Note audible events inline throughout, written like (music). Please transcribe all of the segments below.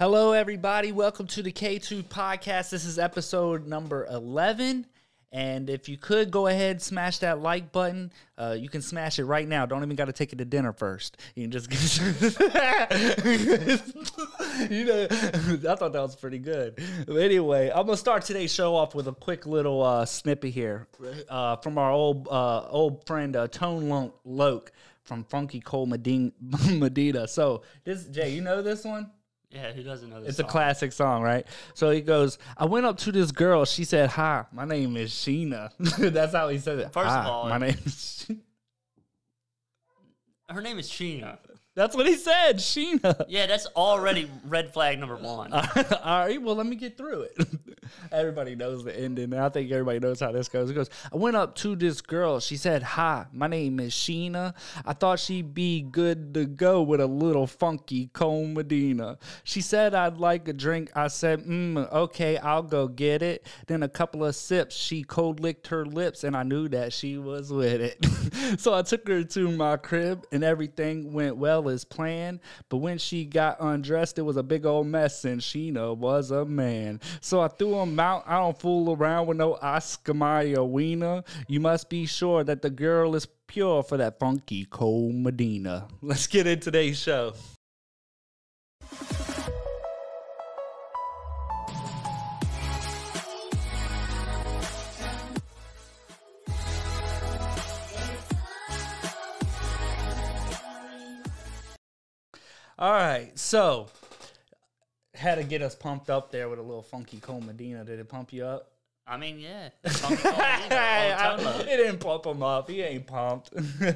Hello, everybody. Welcome to the K2 podcast. This is episode number 11. And if you could go ahead, smash that like button. Uh, you can smash it right now. Don't even got to take it to dinner first. You can just, (laughs) you know, I thought that was pretty good. But anyway, I'm gonna start today's show off with a quick little uh, snippet here uh, from our old uh, old friend uh, Tone Lo- Loc from Funky Cold. (laughs) Medina. So this Jay, you know this one? Yeah, who doesn't know this? It's song? a classic song, right? So he goes, I went up to this girl. She said, Hi, my name is Sheena. (laughs) That's how he said it. First of all, my name is Sheena. Her name is Sheena. That's what he said, Sheena. Yeah, that's already red flag number one. (laughs) All right, well, let me get through it. (laughs) everybody knows the ending. I think everybody knows how this goes. It goes, I went up to this girl. She said, Hi, my name is Sheena. I thought she'd be good to go with a little funky Cold Medina. She said, I'd like a drink. I said, mm, Okay, I'll go get it. Then a couple of sips, she cold licked her lips, and I knew that she was with it. (laughs) so I took her to my crib, and everything went well as planned. But when she got undressed, it was a big old mess, and Sheena was a man. So I threw him out. I don't fool around with no Oscar Mayer wiener. You must be sure that the girl is pure for that funky Cold Medina. Let's get in today's show. All right, so had to get us pumped up there with a little funky Cold Medina. Did it pump you up? I mean, yeah. Funky Cold Medina, old Tone Loc. it didn't pump him up. He ain't pumped.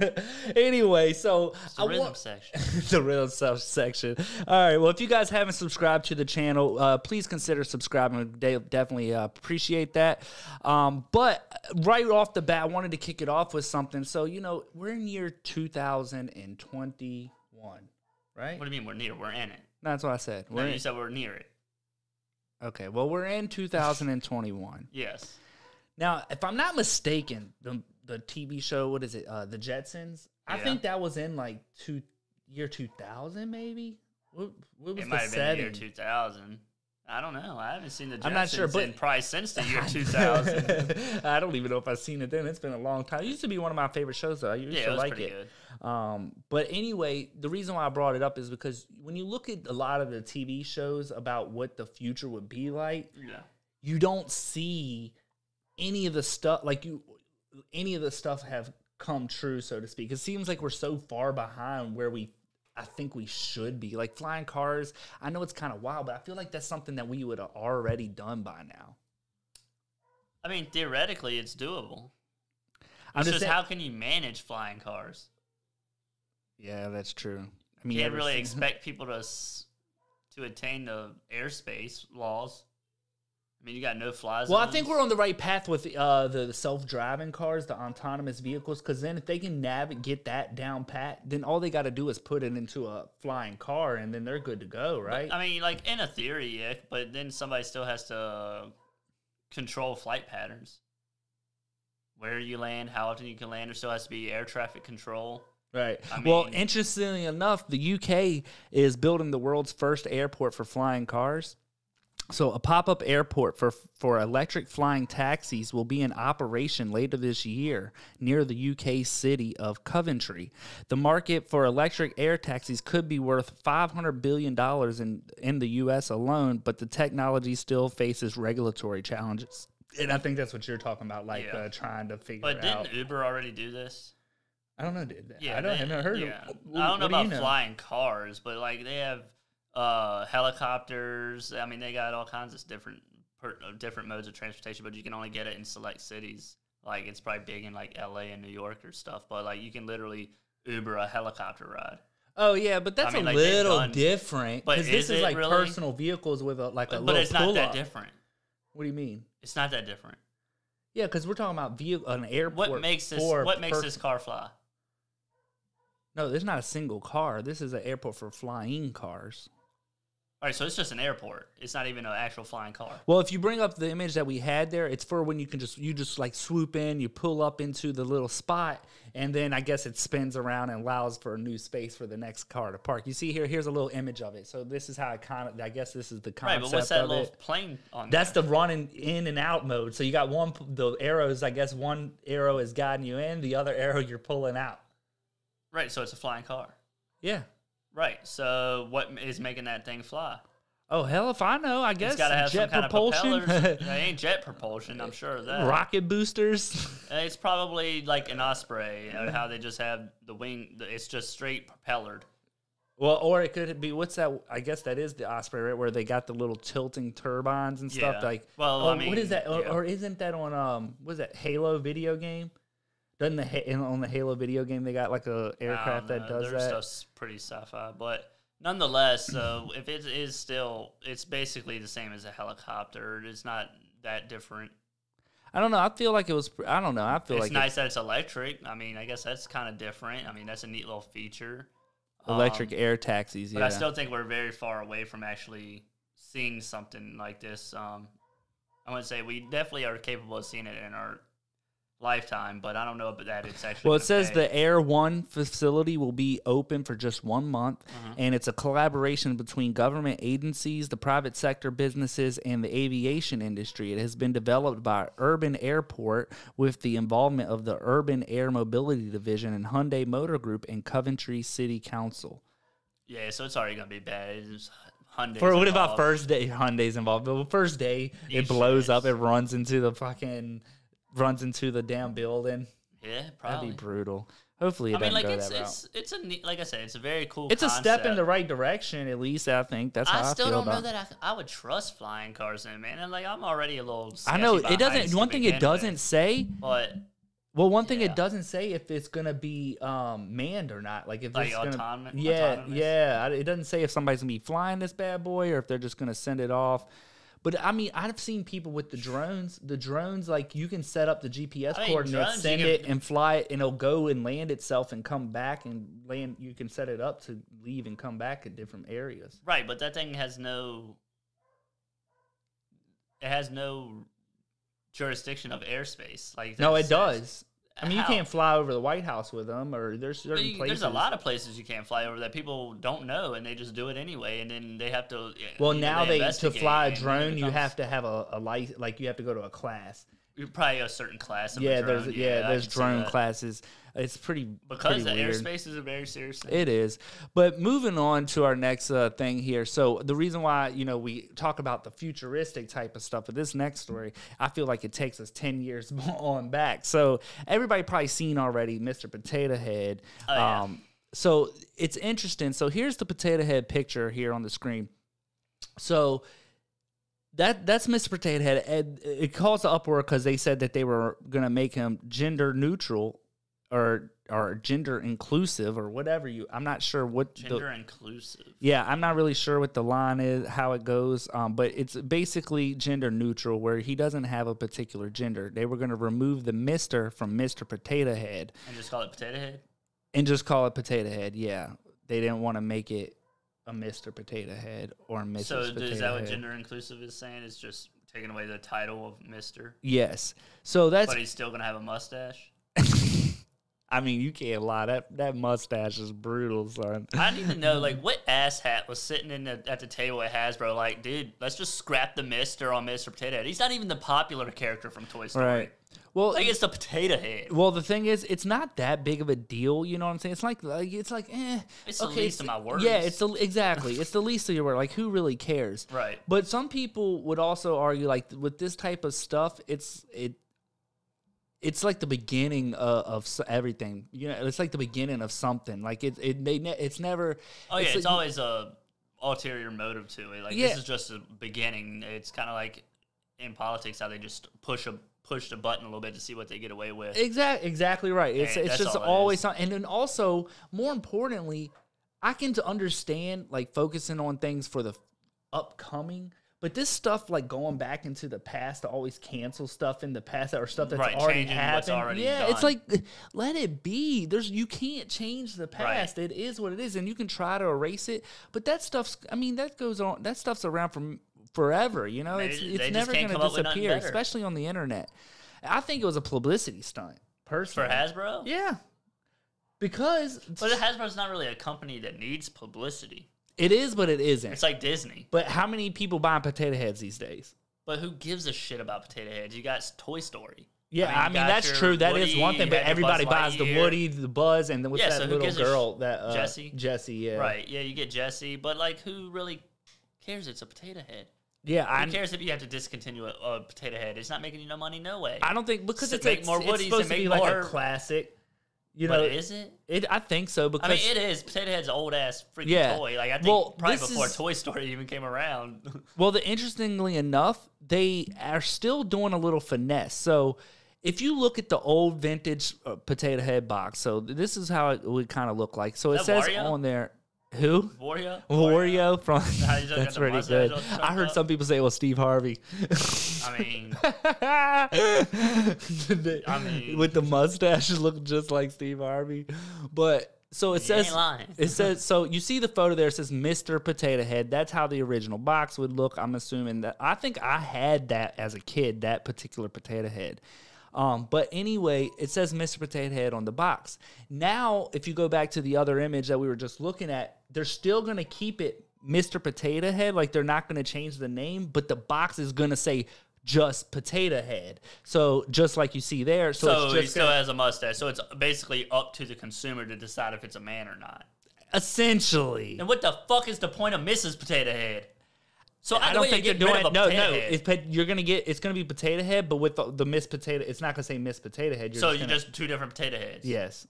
(laughs) anyway, so It's the I rhythm want- section. (laughs) the real stuff section. All right. Well, if you guys haven't subscribed to the channel, uh, please consider subscribing. They definitely uh, appreciate that. Um, but right off the bat, I wanted to kick it off with something. So you know, we're in year 2021, right? What do you mean we're near? We're in it. That's what I said. No, We're you in, said we're near it. okay. Well, we're in 2021. (laughs) Yes. Now, if I'm not mistaken, the the TV show, what is it? Uh, the Jetsons. I Yeah. think that was in like two year 2000, maybe. What, what was It the might have been the year 2000. I don't know. I haven't seen the Jetsons I'm not sure, but- in probably since the (laughs) year 2000. (laughs) I don't even know if I've seen it then. It's been a long time. It used to be one of my favorite shows, though. I used yeah, to it like it. Um, but anyway, the reason why I brought it up is because when you look at a lot of the TV shows about what the future would be like, Yeah. you don't see any of the stuff like you any of the stuff have come true so to speak it seems like we're so far behind where we i think we should be like flying cars i know it's kind of wild but i feel like that's something that we would have already done by now I mean, theoretically, it's doable. i'm It's just just saying, how can you manage flying cars? yeah that's true i mean, You can't really (laughs) expect people to to attain the airspace laws. I mean, you got no flies. well i think we're on the right path with uh, the self-driving cars the autonomous vehicles because then if they can navigate get that down pat then all they got to do is put it into a flying car and then they're good to go right I mean, like in a theory, yeah, but then somebody still has to control flight patterns. Where you land, how often you can land, there still has to be air traffic control. Right. I well, interestingly enough, the UK is building the world's first airport for flying cars. So, a pop-up airport for for electric flying taxis will be in operation later this year near the UK city of Coventry. The market for electric air taxis could be worth 500 billion dollars in in the US alone, but the technology still faces regulatory challenges. And I think that's what you're talking about, like Yeah. uh, trying to figure out. But didn't. Uber already do this? I don't know, did Yeah, I don't, they- haven't heard yeah. of. I don't know do you about flying cars, but like they have uh, helicopters. I mean, they got all kinds of different per, uh, different modes of transportation, but you can only get it in select cities. Like it's probably big in like L.A. and New York or stuff, but like you can literally Uber a helicopter ride. Oh yeah, but that's I mean, a like, little done- different because this is like really? personal vehicles with a like a But, little but it's not that up. different. What do you mean? It's not that different. Yeah, because we're talking about vehicle an airport. What makes this? What makes this car fly? No, there's not a single car. This is an airport for flying cars. All right, so it's just an airport. It's not even an actual flying car. Well, if you bring up the image that we had there, it's for when you can just you just like swoop in, you pull up into the little spot, and then I guess it spins around and allows for a new space for the next car to park. You see here, here's a little image of it. So this is how I kind of I guess this is the concept. Right, but what's that little it. plane on? That's the running in and out mode. So you got one the arrows. I guess one arrow is guiding you in, the other arrow you're pulling out. right. So it's a flying car. Yeah. Right. So what is making that thing fly? Oh hell if I know. I guess It's got to have jet some kind propulsion, of propellers. (laughs) it ain't jet propulsion. I'm sure of that. rocket boosters. It's probably like an Osprey, uh, how they just have the wing. It's just straight propellered. Well, or it could be what's that? I guess that is the Osprey, right? Where they got the little tilting turbines and stuff. Yeah. Like, Well, oh, I mean, what is that? Or, or isn't that on um? Was that Halo video game? Doesn't the on the Halo video game they got like a aircraft that does Their that? stuff's pretty sci-fi, but nonetheless, so (clears throat) if it is still, it's basically the same as a helicopter. It's not that different. I don't know. I feel like it was. I don't know. I feel like It's like nice that it's electric. I mean, I guess that's kind of different. I mean, that's a neat little feature. electric Um, air taxis. But Yeah. I still think we're very far away from actually seeing something like this. Um, I would say we definitely are capable of seeing it in our lifetime, but I don't know about that it's actually. Well, it says pay. the Air One facility will be open for just one month, Mm-hmm. and it's a collaboration between government agencies, the private sector businesses, and the aviation industry. It has been developed by Urban Airport with the involvement of the Urban Air Mobility Division and Hyundai Motor Group and Coventry City Council. Yeah, so it's already gonna be bad. It's Hyundai's For what about involved. first day? Hyundai's involved, but first day it blows up, it runs into the fucking, runs into the damn building. Yeah, That'd probably. be brutal. Hopefully, it I mean, like it's it's it's a neat, like I said, it's a very cool. It's a step in the right direction, at least. I think that's how I I, still don't know that I, I would trust flying cars in, man. And like I'm already a little. I know it doesn't. One thing it doesn't with, say. but Well, one thing Yeah. it doesn't say if it's gonna be um, manned or not. Like if Like it's gonna, yeah, autonomous? yeah. It doesn't say if somebody's gonna be flying this bad boy or if they're just gonna send it off. But I mean, I've seen people with the drones. The drones, like you can set up the GPS I mean, coordinates, drones, send can- it, and fly it, and it'll go and land itself and come back and land. You can set it up to leave and come back at different areas. right, but that thing has no. It has no jurisdiction of airspace. Like No, it says- does. I mean, you How? can't fly over the White House with them, or there's certain you- places. There's a lot of places you can't fly over that people don't know, and they just do it anyway, and then they have to. Well, now they to fly a drone, you have to have a, a license. Like you have to go to a class. Probably a certain class. Of Yeah, drone. there's yeah, I there's drone classes. It's pretty because pretty airspace is a very serious thing. It is. But moving on to our next uh, thing here. So the reason why, you know, we talk about the futuristic type of stuff, but this next story, I feel like it takes us 10 years (laughs) on back. So everybody probably seen already Mr. Potato Head. Oh, yeah. um, so it's interesting. So here's the Potato Head picture here on the screen. So that that's Mr. Potato Head. And it caused the uproar because they said that they were gonna make him gender neutral or or gender inclusive or whatever you. I'm not sure what Gender the inclusive. yeah. I'm not really sure what the line is, how it goes. Um, but it's basically gender neutral, where he doesn't have a particular gender. They were gonna remove the Mister from Mr. Potato Head And just call it potato head. and just call it Potato Head. Yeah, they didn't want to make it a Mr. Potato Head or Mrs. So Potato is that what Head. gender inclusive is saying? It's just taking away the title of Mister, Yes. So that's but he's still gonna have a mustache. (laughs) I mean, you can't lie. That that mustache is brutal, son. I need to know like what ass hat was sitting in the, at the table at Hasbro. Like, dude, let's just scrap the Mister on Mister Potato Head. He's not even the popular character from Toy Story. Right. Well, Like it's the Potato Head. well, the thing is, it's not that big of a deal. You know what I'm saying? It's like, like it's like, eh. It's the okay, least of my worries. Yeah, it's the exactly. It's the least of your worries. Like, who really cares? Right. But some people would also argue, like, with this type of stuff, it's it. It's like the beginning of, of everything. You know, it's like the beginning of something. Like it, it, they, ne- it's never. Oh yeah, it's, like- always a ulterior motive to it. Like Yeah. this is just a beginning. It's kind of like in politics how they just push a push the button a little bit to see what they get away with. Exactly, exactly right. It's And it's just it always is. and then also more importantly, I can understand like focusing on things for the upcoming, But this stuff, like going back into the past to always cancel stuff in the past or stuff that's Right, already happened. already yeah, it's like (laughs) let it be. There's you can't change the past. It is what it is, and you can try to erase it. But that stuff's. I mean, that goes on. That stuff's around from forever. You know, it's it's never going to up with nothing disappear, especially on the internet. I think it was a publicity stunt, For. Hasbro? Yeah, because But Hasbro's not really a company that needs publicity. it is, but it isn't. It's like Disney. But how many people buy potato heads these days? But who gives a shit about potato heads? You got Toy Story. Yeah, mean, I mean, that's true. That is Woody, one thing. But everybody buys the Woody, the Buzz, and then what's Yeah, that who little a sh- girl? that uh, Jesse? Jessie, yeah, Right. Yeah, you get Jessie. But like, who really cares? It's a potato head. Yeah, Who I, cares if you have to discontinue a, a potato head? It's not making you no money, no way. I don't think because So it's, it's, more it's Woodies supposed and to be make like more- a classic. You but know, is it? it. I think so because I mean, it is. Potato Head's old ass freaking Yeah. toy. Like I think Well, probably before is- Toy Story even came around. (laughs) Well, the interestingly enough, they are still doing a little finesse. So, if you look at the old vintage uh, potato head box, so this is how it would kind of look like. So it Is that says Wario? on there, who Wario. Wario from (laughs) How you (laughs) just that's pretty good. I heard up? Uh, some people say "Well, Steve Harvey. I mean, I (laughs) mean- with the mustache, look just like Steve Harvey. But so it says it says so. You see the photo there. It says Mr. Potato Head. That's how the original box would look. I'm assuming that. I think I had that as a kid. That particular potato head. Um, but anyway, it says Mr. Potato Head on the box. Now, if you go back to the other image that we were just looking at, they're still going to keep it Mr. Potato Head. Like they're not going to change the name, but the box is going to say just Potato Head. So just like you see there. So, so he still gonna- has a mustache. So it's basically up to the consumer to decide if it's a man or not. essentially. And what the fuck is the point of Mrs. Potato Head? So I don't think you they're doing it. no, potato no. head. It's you're gonna get it's gonna be potato head, but with the, the Miss Potato, it's not gonna say Miss Potato Head. You're so just you're gonna- just two different potato heads. yes.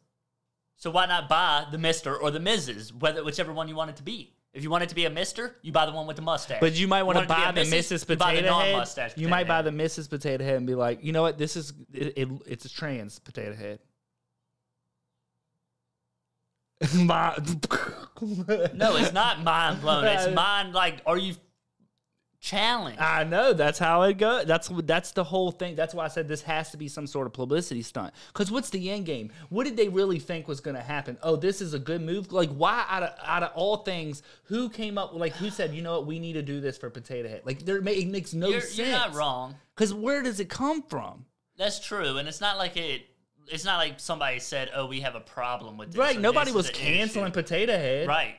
So why not buy the Mister or the Mrs. Whether whichever one you want it to be. If you want it to be a Mister, you buy the one with the mustache. But you might want to want to buy the Mrs. you Potato Head. non-mustache You potato might buy the Mrs. Potato Head and be like, you know what, this is it, it, it's a trans potato head. (laughs) My- No, it's not mind blown. It's (laughs) mind like, are you challenged? I know that's how it goes. That's that's the whole thing. That's why I said this has to be some sort of publicity stunt. Because what's the end game? What did they really think was going to happen? Oh, this is a good move. Like why out of out of all things, who came up? Like who said, you know what, we need to do this for Potato Head? Like there, it makes no you're, sense. you're not wrong. Because where does it come from? That's true, and it's not like it. It's not like somebody said, "Oh, we have a problem with this." Right? Nobody this was canceling issue." Potato Head. Right?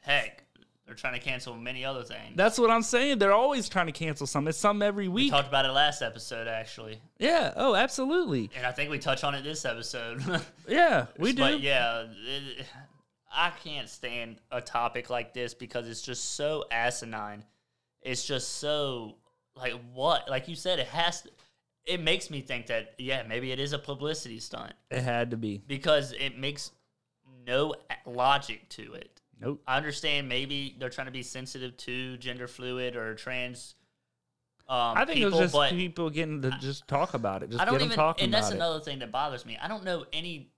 Heck, they're trying to cancel many other things. That's what I'm saying. They're always trying to cancel some. It's some every week. we talked about it last episode, actually, yeah. Oh, absolutely. and I think we touch on it this episode. (laughs) Yeah, we do. But yeah, it, I can't stand a topic like this because it's just so asinine. It's just so like what? Like you said, it has. To, it makes me think that yeah, maybe it is a publicity stunt It had to be. because it makes no logic to it. Nope. I understand maybe they're trying to be sensitive to gender fluid or trans. Um, I think people, it was just people getting to just talk about it. Just I don't get them even, and that's about it. another thing that bothers me. I don't know any.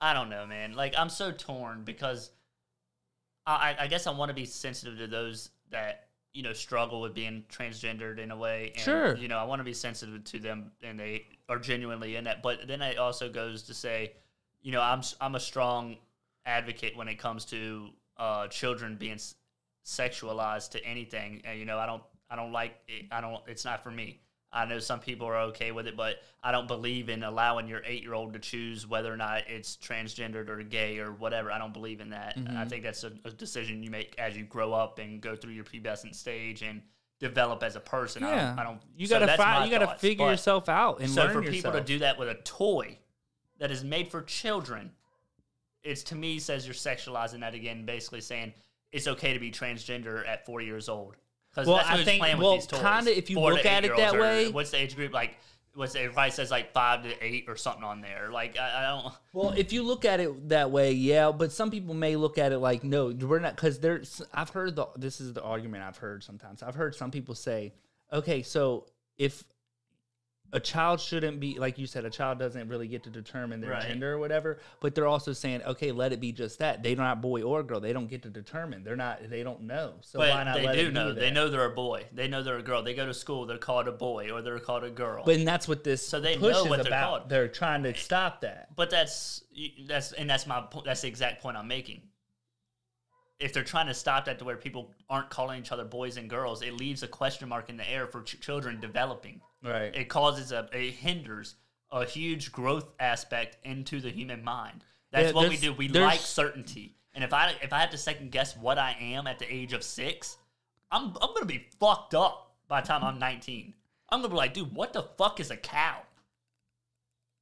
I don't know, man. Like I'm so torn because I, I- guess I want to be sensitive to those that you know struggle with being transgendered in a way. And, Sure. You know, I want to be sensitive to them, and they are genuinely in that. But then it also goes to say, you know, I'm I'm a strong advocate when it comes to uh, children being s- sexualized to anything. And you know, I don't I don't like it. I don't. It's not for me. I know some people are okay with it, but I don't believe in allowing your eight year old to choose whether or not it's transgendered or gay or whatever. I don't believe in that. Mm-hmm. I think that's a, a decision you make as you grow up and go through your pubescent stage and develop as a person. I yeah, don't. I don't you so gotta find. You gotta thoughts. figure yourself out and so learn for yourself. people to do that with a toy that is made for children, it's to me says you're sexualizing that again, basically saying it's okay to be transgender at four years old. Because Well, that's I think- well, with these toys. kinda if you Four look at it that or- way- what's the age group like? What's the, everybody says like five to eight or something on there? Like I, I don't. (laughs) Well, if you look at it that way, yeah, but some people may look at it like, no, we're not, because there's, I've heard the, this is the argument I've heard sometimes. I've heard some people say, okay, so if a child shouldn't be like you said a child doesn't really get to determine their Right. gender or whatever but they're also saying okay let it be just that they're not boy or girl they don't get to determine they're not they don't know so why not they do know. They know they're a boy. They know they're a girl. They go to school. They're called a boy or they're called a girl. but and that's what this So they know what they're about called. they're trying to stop that But that's that's and that's my. That's the exact point I'm making. If they're trying to stop that to where people aren't calling each other boys and girls, it leaves a question mark in the air for ch- children developing. Right It causes a it hinders a huge growth aspect into the human mind. That's Yeah, what we do. We like certainty. And if I if I have to second guess what I am at the age of six, I'm I'm gonna be fucked up by the time I'm 19. I'm gonna be like, dude, what the fuck is a cow?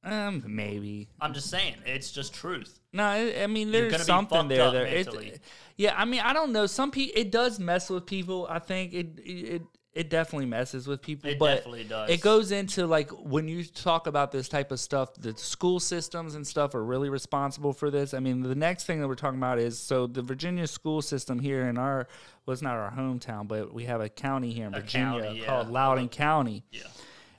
um maybe I'm just saying, it's just truth. No, I I mean there's something there. There, It's- yeah. I mean, I don't know. Some people, it does mess with people. I think it it it definitely messes with people. It but definitely does. It goes into like when you talk about this type of stuff, the school systems and stuff are really responsible for this. I mean, the next thing that we're talking about is so the Virginia school system here in our well, it's not our hometown, but we have a county here in A Virginia county, called yeah. Loudoun County Yeah.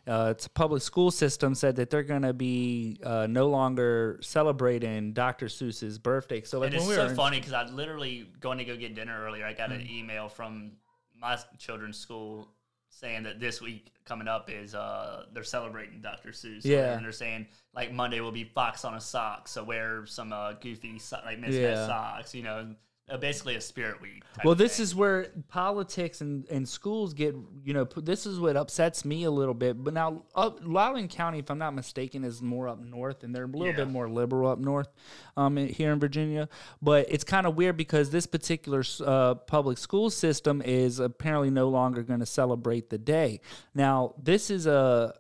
uh, it's a public school system said that they're going to be uh, no longer celebrating Dr. Seuss's birthday. So like it's we so in- funny because I literally going to go get dinner earlier. I got an Mm. email from my children's school saying that this week coming up is uh they're celebrating Dr. Seuss. Yeah. and they're saying like Monday will be Fox on a sock, so wear some uh, goofy so- like mismatched Yeah. socks. You know, uh, basically a spirit week. well, this is where politics and, and schools get, you know, this is what upsets me a little bit. But now, up, Loudoun County, if I'm not mistaken, is more up north, and they're a little Yeah. bit more liberal up north um, in- here in Virginia. But it's kind of weird because this particular uh, public school system is apparently no longer going to celebrate the day. Now, this is a.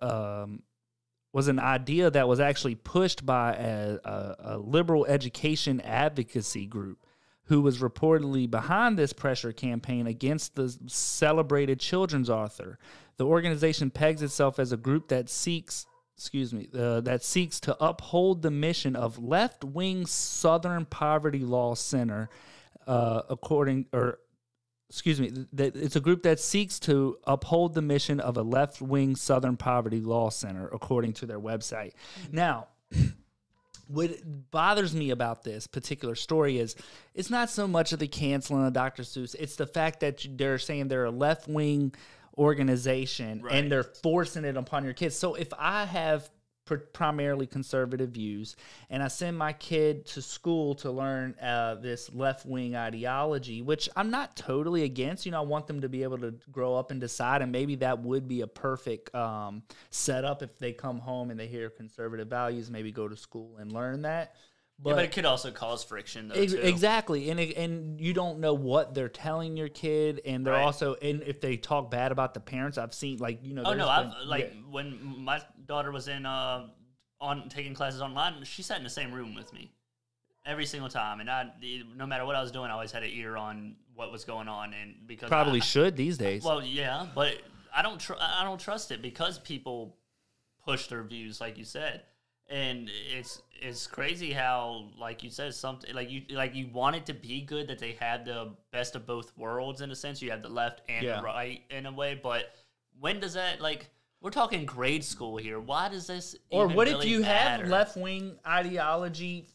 Um, was an idea that was actually pushed by a, a, a liberal education advocacy group who was reportedly behind this pressure campaign against the celebrated children's author. The organization pegs itself as a group that seeks excuse me, uh, that seeks to uphold the mission of left-wing Southern Poverty Law Center, uh, according or excuse me, it's a group that seeks to uphold the mission of a left-wing Southern Poverty Law Center, according to their website. Now, what bothers me about this particular story is it's not so much of the canceling of Dr. Seuss, it's the fact that they're saying they're a left wing organization Right. and they're forcing it upon your kids. So if I have primarily conservative views and I send my kid to school to learn uh, this left wing ideology, which I'm not totally against, you know, I want them to be able to grow up and decide, and maybe that would be a perfect um, setup if they come home and they hear conservative values, maybe go to school and learn that. Yeah, but it could also cause friction though. Exactly, and it- and you don't know what they're telling your kid, and they're Right. also and if they talk bad about the parents, I've seen like you know. Oh no, there's I've like yeah. when my daughter was in uh on taking classes online, she sat in the same room with me every single time, and I no matter what I was doing, I always had an ear on what was going on, and because probably I, should these days. well, yeah, but I don't tr- I don't trust it because people push their views, like you said, and it's it's crazy how like you said something like you like you want it to be good that they had the best of both worlds in a sense. You have the left and Yeah. the right in a way, but when does that like? We're talking grade school here. Why does this? or what if you matter? have left wing ideology?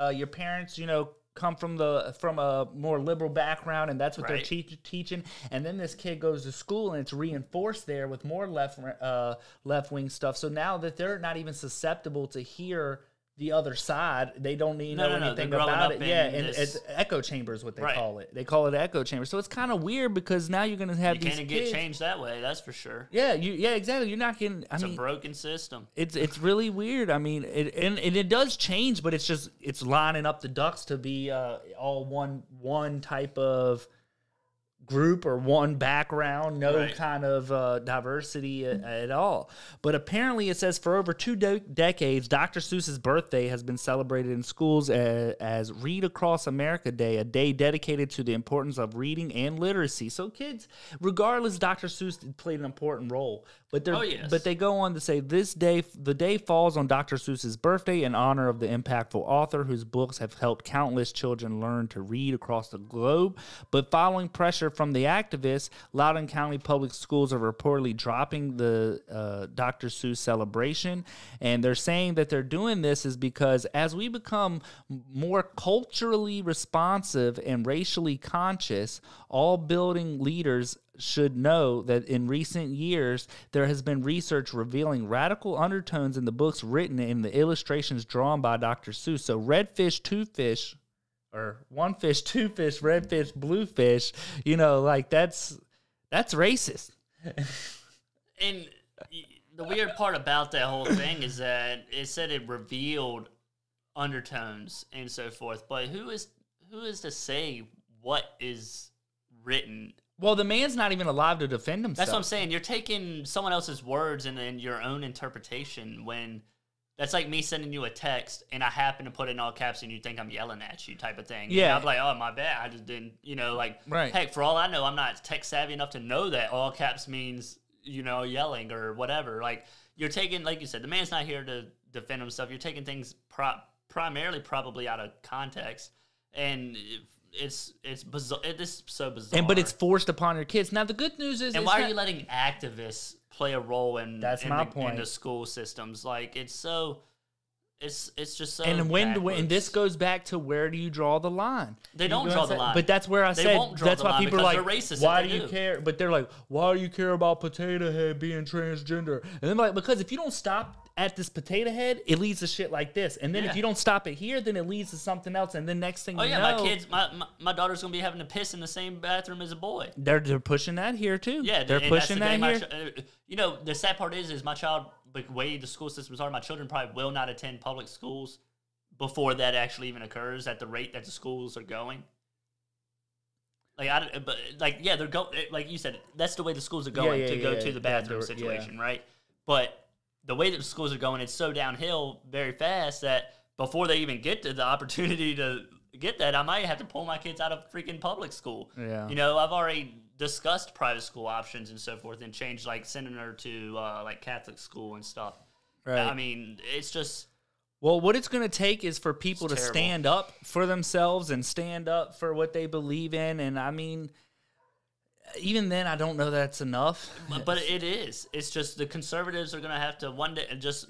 Uh, your parents, you know, come from the from a more liberal background, and that's what they're Right. teach, teaching. And then this kid goes to school, and it's reinforced there with more left uh, left wing stuff. So now that they're not even susceptible to hear the other side, they don't need No, know no, no, anything they're about it. Yeah, and this- it's echo chambers, what they Right. call it. They call it echo chamber. So it's kind of weird because now you're going to have You these can't kids. get changed that way. That's for sure. Yeah, you yeah exactly. You're not getting. I It's mean, a broken system. it's it's really weird. I mean, it, and, and it does change, but it's just it's lining up the ducks to be uh, all one one type of group or one background, no Right. kind of uh, diversity at, at all. But apparently, it says for over two de- decades, Dr. Seuss's birthday has been celebrated in schools as, as Read Across America Day, a day dedicated to the importance of reading and literacy. So, kids, regardless, Dr. Seuss played an important role. But they're Oh, yes. but they go on to say this day the day falls on Dr. Seuss's birthday in honor of the impactful author whose books have helped countless children learn to read across the globe. But following pressure from the activists, Loudoun County Public Schools are reportedly dropping the uh, Dr. Seuss celebration. And they're saying that they're doing this is because as we become more culturally responsive and racially conscious, all building leaders should know that in recent years there has been research revealing radical undertones in the books written and the illustrations drawn by Dr. Seuss. So red fish, two fish, or one fish, (laughs) two fish, red fish, blue fish, you know, like that's that's racist. (laughs) and the weird part about that whole thing is that it said it revealed undertones and so forth, but who is who is to say what is written well, the man's not even alive to defend himself. That's what I'm saying. You're taking someone else's words and then your own interpretation when that's like me sending you a text and I happen to put it in all caps and you think I'm yelling at you type of thing. Yeah. And I'm like, oh, my bad. I just didn't, you know, like, right. heck, for all I know, I'm not tech savvy enough to know that all caps means, you know, yelling or whatever. Like, you're taking, like you said, the man's not here to defend himself. You're taking things pro- primarily probably out of context. And it's it's bizarre. It is so bizarre. And but it's forced upon your kids. Now the good news is, and why not, are you letting activists play a role in that's in my the, point in the school systems? Like it's so. It's it's just so. And when backwards. and this goes back to where do you draw the line? They don't draw the line. But that's where I they said won't draw that's the why line people are like, racist why do do you care? But they're like, why do you care about Potato Head being transgender? And then like because if you don't stop at this potato head, it leads to shit like this. And then Yeah. if you don't stop it here, then it leads to something else. And then next thing Oh you yeah, know, my kids, my, my my daughter's gonna be having to piss in the same bathroom as a boy. they're they're pushing that here too. Yeah, they're and pushing that the day my here. ch- uh, you know, the sad part is, is my child, the way the school systems are, my children probably will not attend public schools before that actually even occurs at the rate that the schools are going. Like I, but like yeah, they're go like you said, that's the way the schools are going yeah, to go yeah, to the bathroom yeah. situation, right? But the way that the schools are going, it's so downhill very fast that before they even get to the opportunity to get that, I might have to pull my kids out of freaking public school. Yeah. You know, I've already discussed private school options and so forth, and changed like sending her to uh, like Catholic school and stuff. Right. I mean, it's just Well, what it's going to take is for people to terrible. stand up for themselves and stand up for what they believe in. And I mean, even then, I don't know that's enough. but, but it is. It's just the conservatives are going to have to one day and just,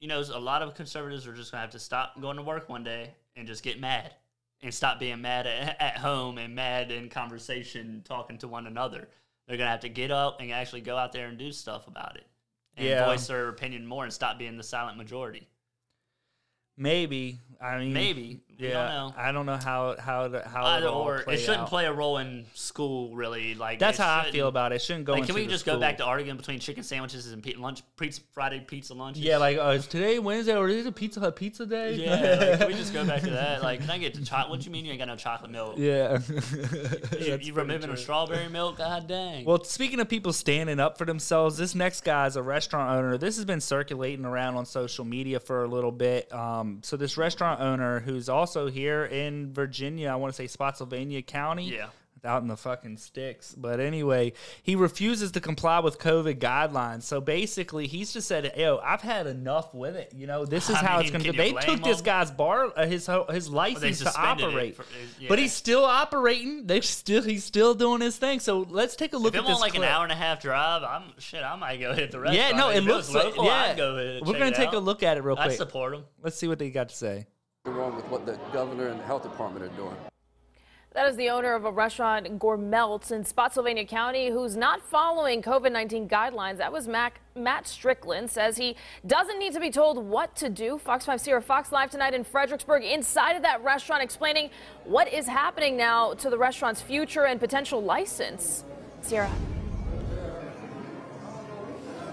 you know, a lot of conservatives are just going to have to stop going to work one day and just get mad and stop being mad at, at home and mad in conversation talking to one another. They're going to have to get up and actually go out there and do stuff about it and Yeah. voice their opinion more and stop being the silent majority. Maybe. I mean, Maybe. Yeah. don't. I don't know how how how Either it all or, play it shouldn't out. play a role in school, really. Like That's how I feel about it. It shouldn't go. Like, can we just go back to arguing between chicken sandwiches and pe- lunch, pizza, Friday pizza lunch? Yeah, like uh, is today Wednesday or is it Pizza Hut Pizza Day? yeah. Like, can we just go back to that? Like, can I get the chocolate? What you mean you ain't got no chocolate milk? (laughs) yeah. you, (laughs) you removing a strawberry milk? God dang. Well, speaking of people standing up for themselves, this next guy is a restaurant owner. This has been circulating around on social media for a little bit. Um, so this restaurant owner, who's also here in Virginia, I want to say Spotsylvania County. Yeah. Out in the fucking sticks. But anyway, he refuses to comply with COVID guidelines. So basically, he's just said, "Yo, I've had enough with it. You know, this (laughs) is I how it's going to be." They took this guy's bar, uh, his his license to operate, for- yeah. but he's still operating. They still he's still doing his thing. So let's take a look if at it this like clip. an hour and a half drive, I'm shit. I might go hit the restaurant. Yeah, no, If it looks was like local, yeah. I'd go We're gonna take out. a look at it real I quick. support him. Let's see what they got to say. Wrong with what the governor and the health department are doing. That is the owner of a restaurant, Gourmeltz, in Spotsylvania County, who's not following COVID 19 guidelines. That was Mac, Matt Strickland, says he doesn't need to be told what to do. Fox 5 Sierra Fox Live tonight in Fredericksburg, inside of that restaurant, explaining what is happening now to the restaurant's future and potential license. Sierra.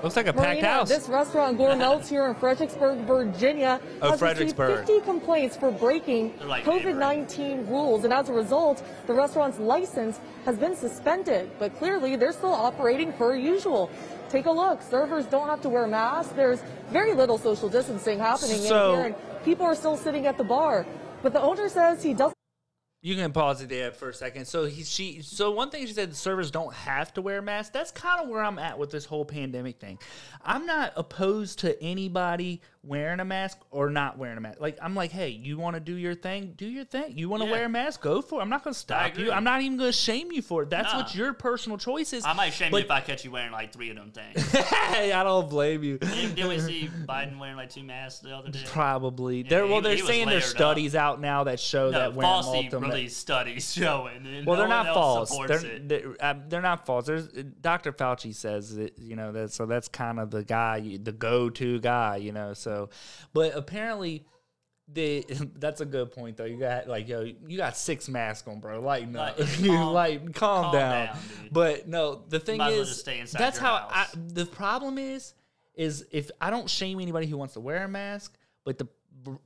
Looks like a packed house. this restaurant Gourmeltz here in Fredericksburg, Virginia, Oh, has Fredericksburg. received 50 complaints for breaking like COVID-19 rules, and as a result, the restaurant's license has been suspended. But clearly, they're still operating per usual. Take a look. Servers don't have to wear masks. There's very little social distancing happening So- in here, and people are still sitting at the bar. But the owner says he doesn't. You can pause it there for a second. So he, she, so one thing she said, the servers don't have to wear masks. That's kind of where I'm at with this whole pandemic thing. I'm not opposed to anybody wearing a mask or not wearing a mask. Like I'm like, hey, you want to do your thing, do your thing. You want to Yeah. wear a mask, go for it. I'm not going to stop you. I'm not even going to shame you for it. That's what your personal choice is. I might shame but- you if I catch you wearing like three of them things. (laughs) hey, I don't blame you. Didn't we see Biden wearing like two masks the other day? Probably. Yeah, They're, well, they're saying there's up. studies out now that show No, that wearing multiple. released studies (laughs) showing. Well, no they're not false. They're it. they're, um, they're not false. There's Dr. Fauci says that you know that so that's kind of the guy, the go-to guy, you know. So, but apparently, the (laughs) that's a good point though. You got like yo, you got six masks on, bro. Lighten Like, (laughs) you calm- like calm, calm down. down. But no, the thing Might well is, inside that's how I, the problem is, is if I don't shame anybody who wants to wear a mask, but the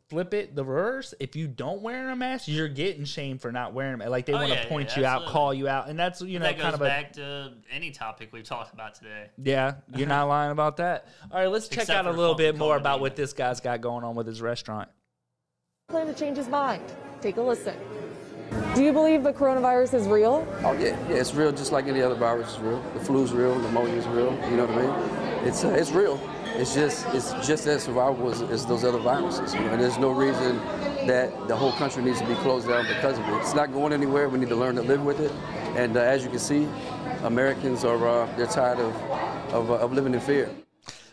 flip it the reverse if you don't wear a mask you're getting shamed for not wearing it like they Oh, want to yeah, yeah, point you out call you out and that's you know that goes kind of a back to any topic we've talked about today. yeah you're not (laughs) lying about that all right let's check Except out a little bit more about what this guy's got going on with his restaurant plan to change his mind. Take a listen. Do you believe the coronavirus is real? Oh yeah, yeah, it's real, just like any other virus is real. The flu's real, pneumonia is real. You know what I mean? It's uh, it's real. It's just it's just as survivable as, as those other viruses. You know, and there's no reason that the whole country needs to be closed down because of it. It's not going anywhere. We need to learn to live with it. And uh, as you can see, Americans are uh, they're tired of of, uh, of living in fear.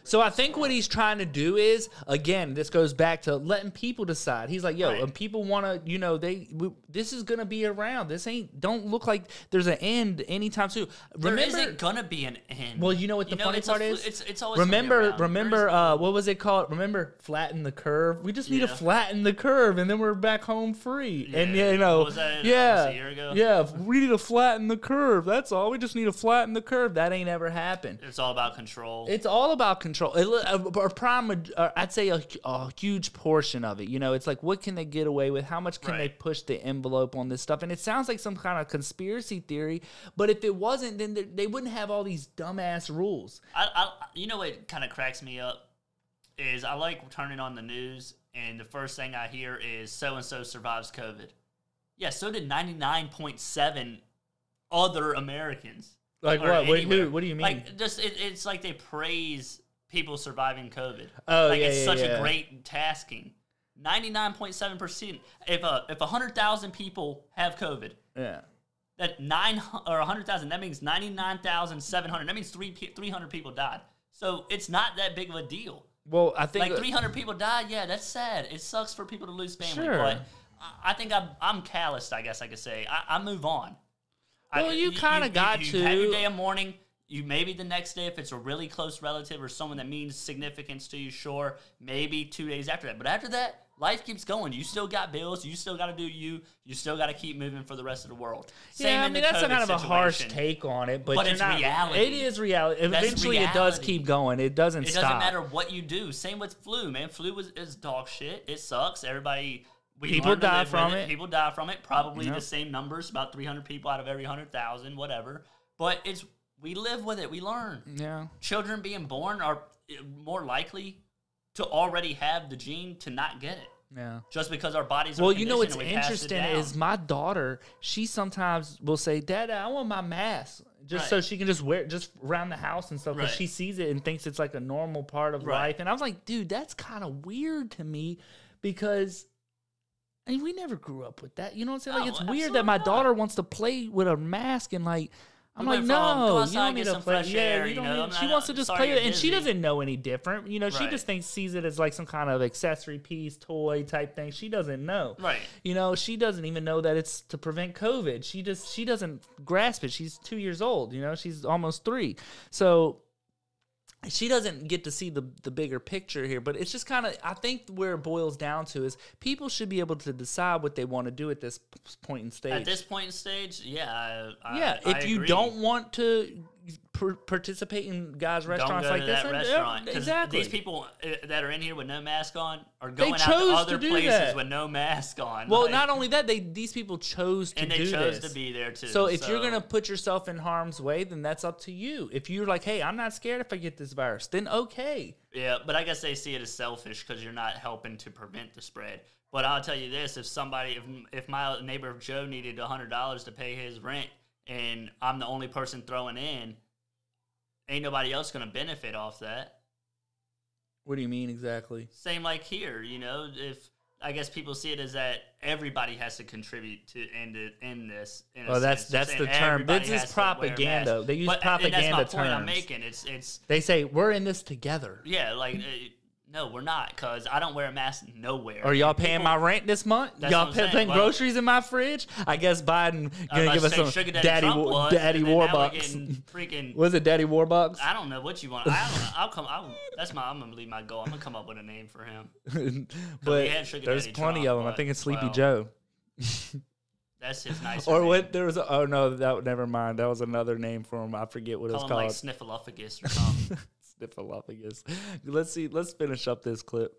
So I think what he's trying to do is, again, this goes back to letting people decide. He's like, yo, Right. and people want to, you know, they we, this is gonna be around. This ain't don't look like there's an end anytime soon. There Remember, not gonna be an end. well, you know what the funny it's a part flu- is? It's, it's always remember, remember, uh, what was it called? Remember, flatten the curve. We just need to flatten the curve, and then we're back home free. And Yeah. you know, that, yeah, almost a year ago? yeah, we need to flatten the curve. That's all. We just need to flatten the curve. That ain't ever happened. it's all about control. It's all about control. It, a, a prime, uh, I'd say a, a huge portion of it. You know, it's like what can they get away with? How much can they push the envelope on this stuff? And it sounds like some kind of conspiracy theory. But if it wasn't, then they- they wouldn't have all these dumbass rules. I, I, you know what kind of cracks me up is I like turning on the news and the first thing I hear is so and so survives COVID. Yeah, so did ninety nine point seven other Americans. Like what? Anywhere. who, what do you mean? Like just it, it's like they praise people surviving COVID. Oh, like yeah, it's yeah, such yeah. a great tasking. Ninety nine point seven percent. If a if hundred thousand people have COVID, yeah. that nine or a hundred thousand. That means ninety nine thousand seven hundred. That means three three hundred people died. So it's not that big of a deal. Well, I think Like three hundred people died. Yeah, that's sad. It sucks for people to lose family. Sure. But I, I think I'm I'm calloused. I guess I could say I, I move on. I- Well, you kinda got you, You have your to. day of mourning. You maybe the next day if it's a really close relative or someone that means significance to you. Sure, maybe two days after that. But after that, life keeps going. You still got bills. You still got to do you. You still got to keep moving for the rest of the world. Same yeah, I mean that's a kind of a harsh take on it, but, But it's not, reality. It is reality. Eventually, it does keep going. It doesn't It stop. doesn't matter what you do. Same with flu, man. Flu is, is dog shit. It sucks. Everybody. We People die from it. People die from it. Probably Yep. the same numbers, about 300 people out of every 100,000, whatever. But it's we live with it. We learn. Yeah. Children being born are eh, more likely to already have the gene to not get it. Yeah. Just because our bodies are Well, you know what's conditioned and we pass it interesting is my daughter. She sometimes will say, "Dad, I want my mask." Just so she can just wear it just around the house and stuff Right. she sees it and thinks it's like a normal part of Right. life. And I was like, dude, that's kind of weird to me because I mean, we never grew up with that. You know what I'm saying? Like, No, it's weird that my daughter wants to play with a mask and like. I'm We like, no, you don't need to play. Yeah, air, you you don't know, need. She not- wants to just play it, and she doesn't know any different. You know, she Right. just thinks sees it as like some kind of accessory piece, toy type thing. She doesn't know. Right. You know, she doesn't even know that it's to prevent COVID. She just she doesn't grasp it. She's two years old. You know, she's almost three. So she doesn't get to see the the bigger picture here. But it's just kind of I think where it boils down to is people should be able to decide what they want to do at this point in stage. At this point in stage, yeah. I, yeah, I, if I you don't want to participate in guys' restaurants like to this, restaurant. yeah, exactly. These people uh, that are in here with no mask on are going out to to other do places that. with no mask on. well, like- not only that, they these people chose to and they chose this. to be there too. So if you're gonna put yourself in harm's way, then that's up to you. If you're like, hey, I'm not scared if I get this virus, then okay. yeah, but I guess they see it as selfish because you're not helping to prevent the spread. But I'll tell you this: if somebody, if if my neighbor Joe needed hundred dollars to pay his rent, and I'm the only person throwing in, ain't nobody else gonna benefit off that. What do you mean exactly? Same like here, you know, if I guess people see it as that everybody has to contribute to end it in this. In a Oh, that's- sense. That's the term. This is has to wear a propaganda. They use But- that's propaganda my point I'm terms. making. It's it's They say we're in this together. yeah, like uh, no, we're not because I don't wear a mask nowhere. Are y'all paying my rent this month? That's y'all what I'm pay- saying. Well- groceries in my fridge? I guess Biden I gonna give us say some Sugar daddy, Daddy, Trump was, daddy and then now we're warbucks. getting Freaking (laughs) Was it Daddy Warbucks? I don't know what you want. I don't. I'll come. I'll, that's my. I'm gonna leave my goal. I'm gonna come up with a name for him. (laughs) but had Sugar there's Daddy plenty Trump, of them. I but, think it's Sleepy well, Joe. That's his (laughs) nice. Or name. what? There was. A, oh no, that never mind. That was another name for him. I forget what it was Call him like called. Sniffleupagus or something. (laughs) Sniffleupagus. Let's see. Let's finish up this clip.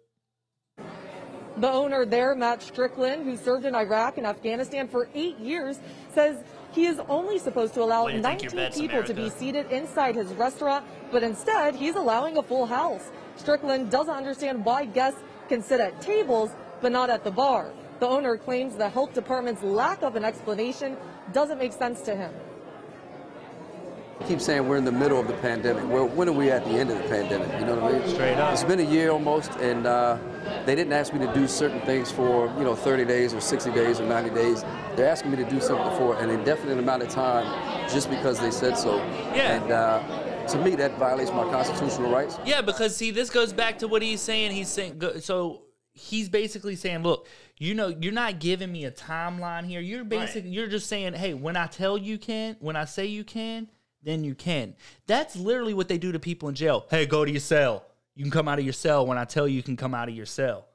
The owner there, Matt Strickland, who served in Iraq and Afghanistan for eight years, says he is only supposed to allow Way to think 19 your bed's people to be seated inside his restaurant, but instead he's allowing a full house. Strickland doesn't understand why guests can sit at tables but not at the bar. The owner claims the health department's lack of an explanation doesn't make sense to him. Keep saying we're in the middle of the pandemic. Well, when are we at the end of the pandemic? You know what I mean? Straight up. It's been a year almost, and uh, they didn't ask me to do certain things for you know 30 days or 60 days or 90 days. They're asking me to do something for an indefinite amount of time just because they said so. Yeah. And uh, to me, that violates my constitutional rights. Yeah, because see, this goes back to what he's saying. He's saying so. He's basically saying, "Look, you know, you're not giving me a timeline here. You're basically, you're just saying, hey, when I tell you can, when I say you can, then you can. That's literally what they do to people in jail. Hey, go to your cell. You can come out of your cell when I tell you you can come out of your cell.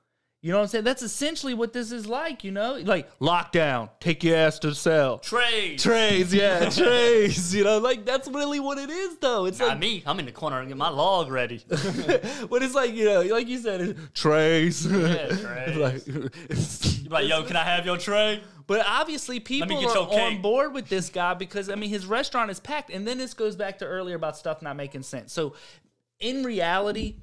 You know what I'm saying? That's essentially what this is like. You know, like lockdown, take your ass to the cell. Trade. Trays, yeah, (laughs) trays. You know, like that's really what it is, though. It's Not like me. I'm in the corner and get my log ready. (laughs) but it's like you know, like you said, it's trays. (laughs) trays. like, You like, yo, can I have your tray? But obviously, people are on board with this guy because I mean, his restaurant is packed, and then this goes back to earlier about stuff not making sense. So, in reality,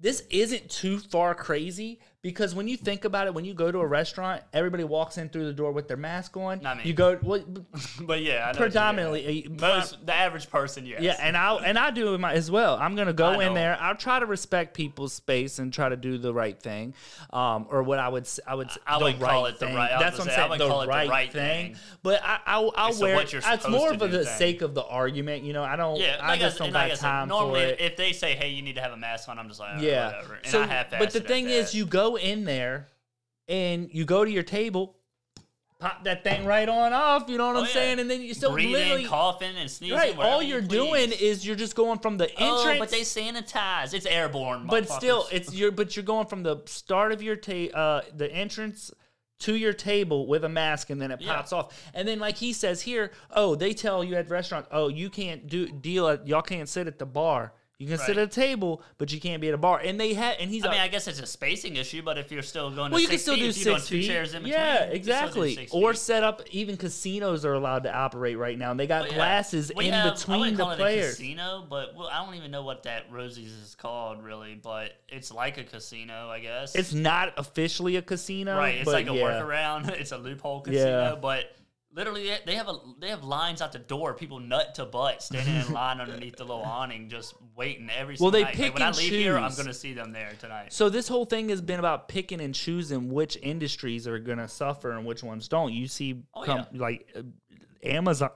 this isn't too far crazy because when you think about it, when you go to a restaurant, everybody walks in through the door with their mask on. Not me. You go, well, (laughs) But yeah, I know predominantly, uh, most the average person, yes. Yeah, and I and I do it my, as well. I'm gonna go I in know. there. I'll try to respect people's space and try to do the right thing, um, or what I would I would I the wouldn't right call it the right- I That's what I'm say, I saying. The call it the right, right thing. thing. But I I'll, I'll It's wear. what you're It's more to for the thing. sake of the argument. You know, I don't. Yeah, I just I, don't got time normally for it. if they say, "Hey, you need to have a mask on," I'm just like, yeah. whatever. And so, I have but the thing is, you go in there, and you go to your table. Pop that thing right on off, you know what Oh, I'm yeah. saying? And then you still breathing, literally coughing, and sneezing. right. All you you're please. doing is you're just going from the entrance. Oh, but they sanitize. It's airborne. but still it's your but you're going from the start of your ta- uh the entrance to your table with a mask and then it Yeah. pops off and then like he says here oh they tell you at restaurant, oh you can't do deal at y'all can't sit at the bar you can sit at a table but you can't be at a bar and they had and he's I mean, like, I guess it's a spacing issue, but if you're still going to well, you can still feet, do six two feet. chairs in between. yeah, you can still do exactly. Or feet. set up. Even casinos are allowed to operate right now. and They got yeah, glasses we in have- between the call it a players. casino, but well, I don't even know what that Rosie's is called really, but it's like a casino, I guess. It's not officially a casino, right. It's like a yeah. workaround. (laughs) It's a loophole casino, Yeah. but literally they- have a they have lines out the door. People nut to butt standing in (laughs) line underneath the little awning, just waiting every. Well, single they night. pick like, when I and leave here, I'm going to see them there tonight. So this whole thing has been about picking and choosing which industries are going to suffer and which ones don't. You see, Oh, com- like uh, Amazon,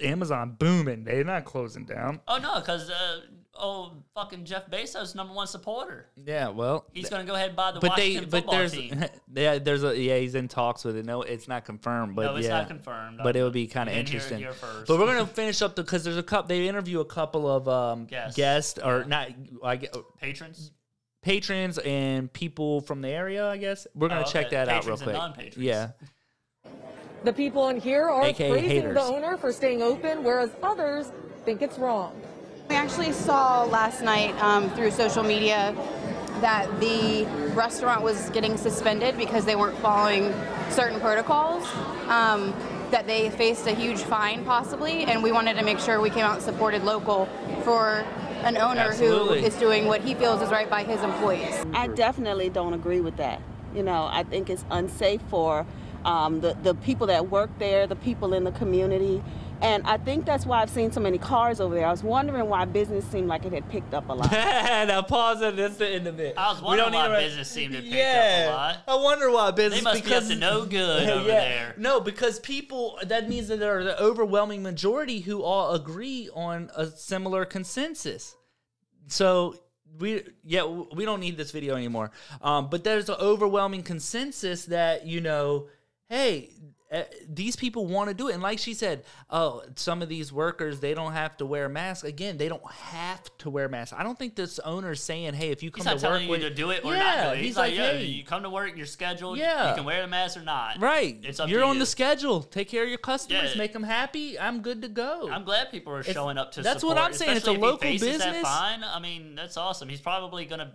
Amazon booming. They're not closing down. Oh no, because uh, oh fucking Jeff Bezos, number one supporter. Yeah, well, He's going to go ahead and buy the but they, Washington but football there's, team. (laughs) yeah, there's a yeah, he's in talks with it. No, it's not confirmed, but no, it's yeah, not confirmed. But it would be kind of You didn't hear it interesting. here first. But we're gonna finish up because there's a couple. They interview a couple of um, Guests. guests or not, I gue- patrons. patrons and people from the area. I guess we're gonna Oh, check okay. that out real Patrons and quick. non-patrons. Yeah. The people in here are AKA praising haters. the owner for staying open, whereas others think it's wrong. We actually saw last night um, through social media that the restaurant was getting suspended because they weren't following certain protocols. Um, that they faced a huge fine possibly, and we wanted to make sure we came out and supported local for an owner Absolutely. who is doing what he feels is right by his employees. I definitely don't agree with that. You know, I think it's unsafe for um, the, the people that work there, the people in the community. And I think that's why I've seen so many cars over there. I was wondering why business seemed like it had picked up a lot. (laughs) now pause it. That's the end of it. I was We wondering don't why need business seemed to pick yeah. up a lot. I wonder why business. They must because, be up to no good (laughs) over Yeah. there. No, because people. That means that there are the overwhelming majority who all agree on a similar consensus. So we yeah we don't need this video anymore. Um, but there's an overwhelming consensus that you know, hey. Uh, these people want to do it, and like she said, oh, some of these workers they don't have to wear masks. Again, they don't have to wear masks. I don't think this owner's saying, "Hey, if you come to work with, to do it or yeah, not do it. He's, He's like, like, yo, hey, you come to work, you're scheduled. Yeah. You can wear the mask or not. Right. It's up You're on you. the schedule. Take care of your customers. Yeah. Make them happy. I'm good to go. I'm glad people are It's- showing up to that's what I'm saying. It's a local faces That business. fine. I mean, that's awesome. He's probably going to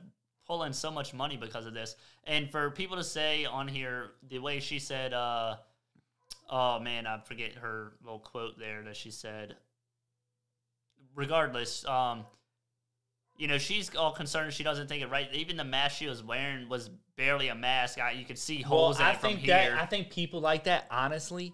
pull in so much money because of this. And for people to say on here the way she said, uh, oh man, I forget her little quote there that she said. Regardless, um, you know, she's all concerned. She doesn't think it right. Even the mask she was wearing was barely a mask. I, you could see well, holes in I it from think here. that I think people like that. Honestly,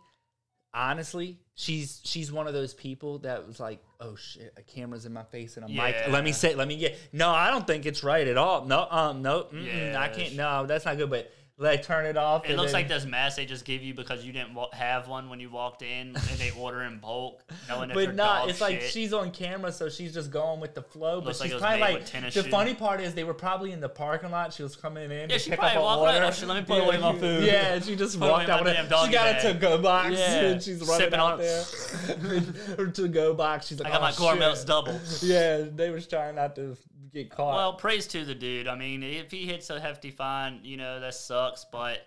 honestly, she's she's one of those people that was like, oh shit, a camera's in my face and a mic. Let me say, let me get. No, I don't think it's right at all. No, um, no, mm-mm, I can't. No, that's not good. But like, turn it off. It looks then- like this mask they just give you because you didn't wa- have one when you walked in, and they order in bulk, knowing that But not, dog it's like she's on camera, so she's just going with the flow. But Looks like she's was probably like tennis the shoes. funny part is they were probably in the parking lot. She was coming in Yeah, to she pick probably up walked order. up. She, "Let me put away my food." Yeah, and she just Put walked out with it. She got a to-go box Yeah. (laughs) and she's running Sipping out on- there. (laughs) (laughs) Her to-go box. She's like, I got oh, my Gourmeltz shit." double. Yeah, they was trying not to get caught. Well, praise to the dude. I mean, if he hits a hefty fine, you know that sucks, but.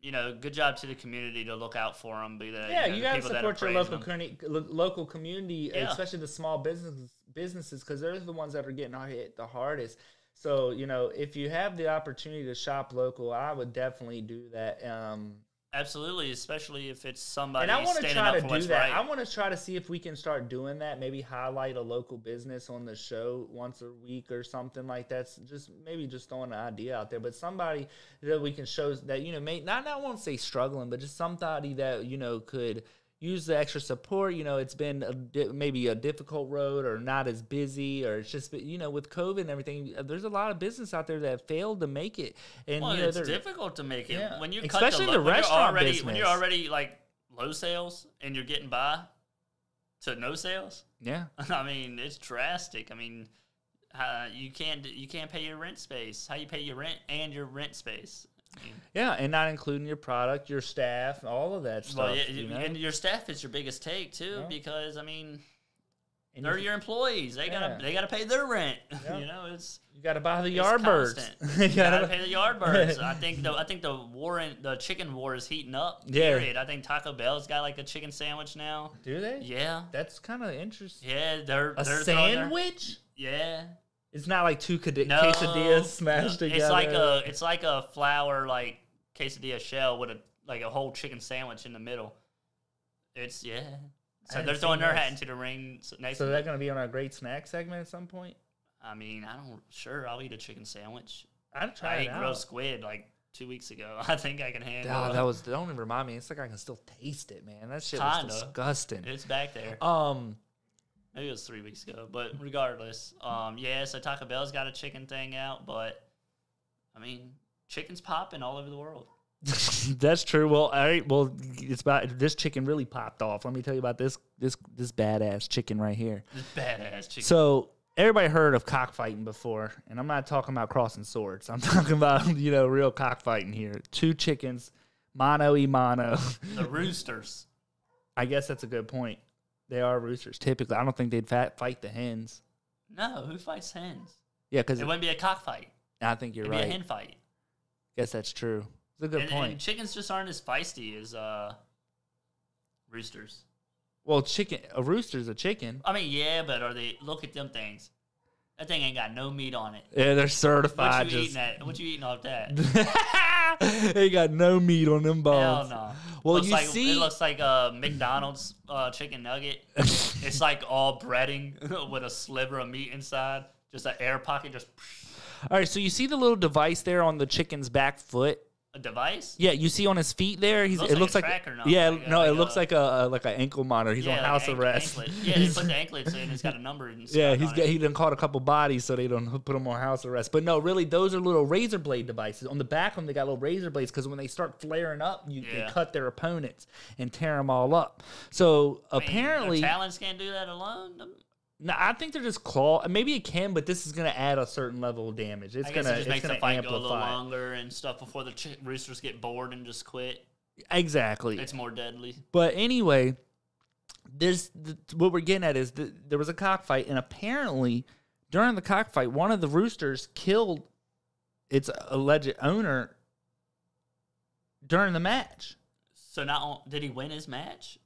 You know, good job to the community to look out for him. Be the yeah, you, know, you gotta support your local community, local community, Yeah. especially the small businesses, businesses, because they're the ones that are getting hit the hardest. So you know, if you have the opportunity to shop local, I would definitely do that. Um, Absolutely, especially if it's somebody and I want to try to do that. right. I want to try to see if we can start doing that. Maybe highlight a local business on the show once a week or something like that. Just maybe just throwing an idea out there, but somebody that we can show that you know, may not I won't say struggling, but just somebody that you know could use the extra support. You know, it's been a, di- maybe a difficult road or not as busy, or it's just you know with COVID and everything. uh, There's a lot of business out there that failed to make it, and Well, you know, it's difficult to make it Yeah. when you Especially cut the the, lo- when you're restaurant already when you're already like low sales and you're getting by to no sales. yeah. (laughs) I mean, it's drastic. I mean, uh, you can't you can't pay your rent space. How you pay your rent and your rent space? Yeah, and not including your product, your staff, all of that stuff. well, yeah, you know? and your staff is your biggest take too, Yeah. because I mean, And they're you, your employees. They Yeah. gotta they gotta pay their rent. (laughs) You know, it's you got to buy the Yardbirds. (laughs) You gotta pay the Yardbirds. (laughs) I think the I think the war in, the chicken war is heating up. Yeah. Period. I think Taco Bell's got like a chicken sandwich now. Do they? Yeah. That's kind of interesting. Yeah, they're A they're sandwich? Yeah. It's not like two cad- No, quesadillas smashed together. It's like a it's like a flour like quesadilla shell with a like a whole chicken sandwich in the middle. It's yeah. So they're throwing their hat into the ring s- next. So they're gonna be on our great snack segment at some point. I mean, I don't sure I'll eat a chicken sandwich. I'd try I ate out. roast squid like two weeks ago. (laughs) I think I can handle. Oh, that was don't even remind me. It's like I can still taste it, man. That shit was Kinda. disgusting. It's back there. Um, Maybe it was three weeks ago, but regardless, um, yeah. So Taco Bell's got a chicken thing out, but I mean, chicken's popping all over the world. (laughs) that's true. Well, all right. Well, it's about this chicken really popped off. Let me tell you about this this this badass chicken right here. This badass chicken. So everybody heard of cockfighting before, and I'm not talking about crossing swords. I'm (laughs) talking about you know real cockfighting here. Two chickens, mano y mano. the roosters. I guess that's a good point. They are roosters. Typically, I don't think they'd fight the hens. No, who fights hens? Yeah, because It wouldn't be a cockfight. I think you're It'd be a hen fight. Guess that's true. It's a good and, point. and chickens just aren't as feisty as uh, roosters. well, chicken. A rooster's a chicken. I mean, yeah, but are they? Look at them things. That thing ain't got no meat on it. Yeah, they're certified. What you just eating at? What you eating off that? (laughs) (laughs) (laughs) they got no meat on them Hell bones. no. Well, looks you like, see- it looks like a McDonald's uh, chicken nugget. (laughs) it's like all breading (laughs) with a sliver of meat inside, just an air pocket. Just All right, so you see the little device there on the chicken's back foot. A device? Yeah, you see on his feet there. He's. Looks it looks like. yeah, like no, like it looks a- like a, like an ankle monitor. He's on like house arrest. anklet. Yeah, they put the anklets in. He's got a number. And Yeah, he's on got, he done caught a couple bodies, so they don't put him on house arrest. But no, really, those are little razor blade devices. On the back of them, they got little razor blades because when they start flaring up, you Yeah. they cut their opponents and tear them all up. So I mean, apparently, talents can't do that alone. No, I think they're just claw. Maybe it can, but this is going to add a certain level of damage. It's I guess gonna it just it's makes the fight go a little longer and stuff before the ch- roosters get bored and just quit. Exactly. It's more deadly. But anyway, this th- what we're getting at is there was a cockfight, and apparently during the cockfight, one of the roosters killed its alleged owner during the match. So not did he win his match?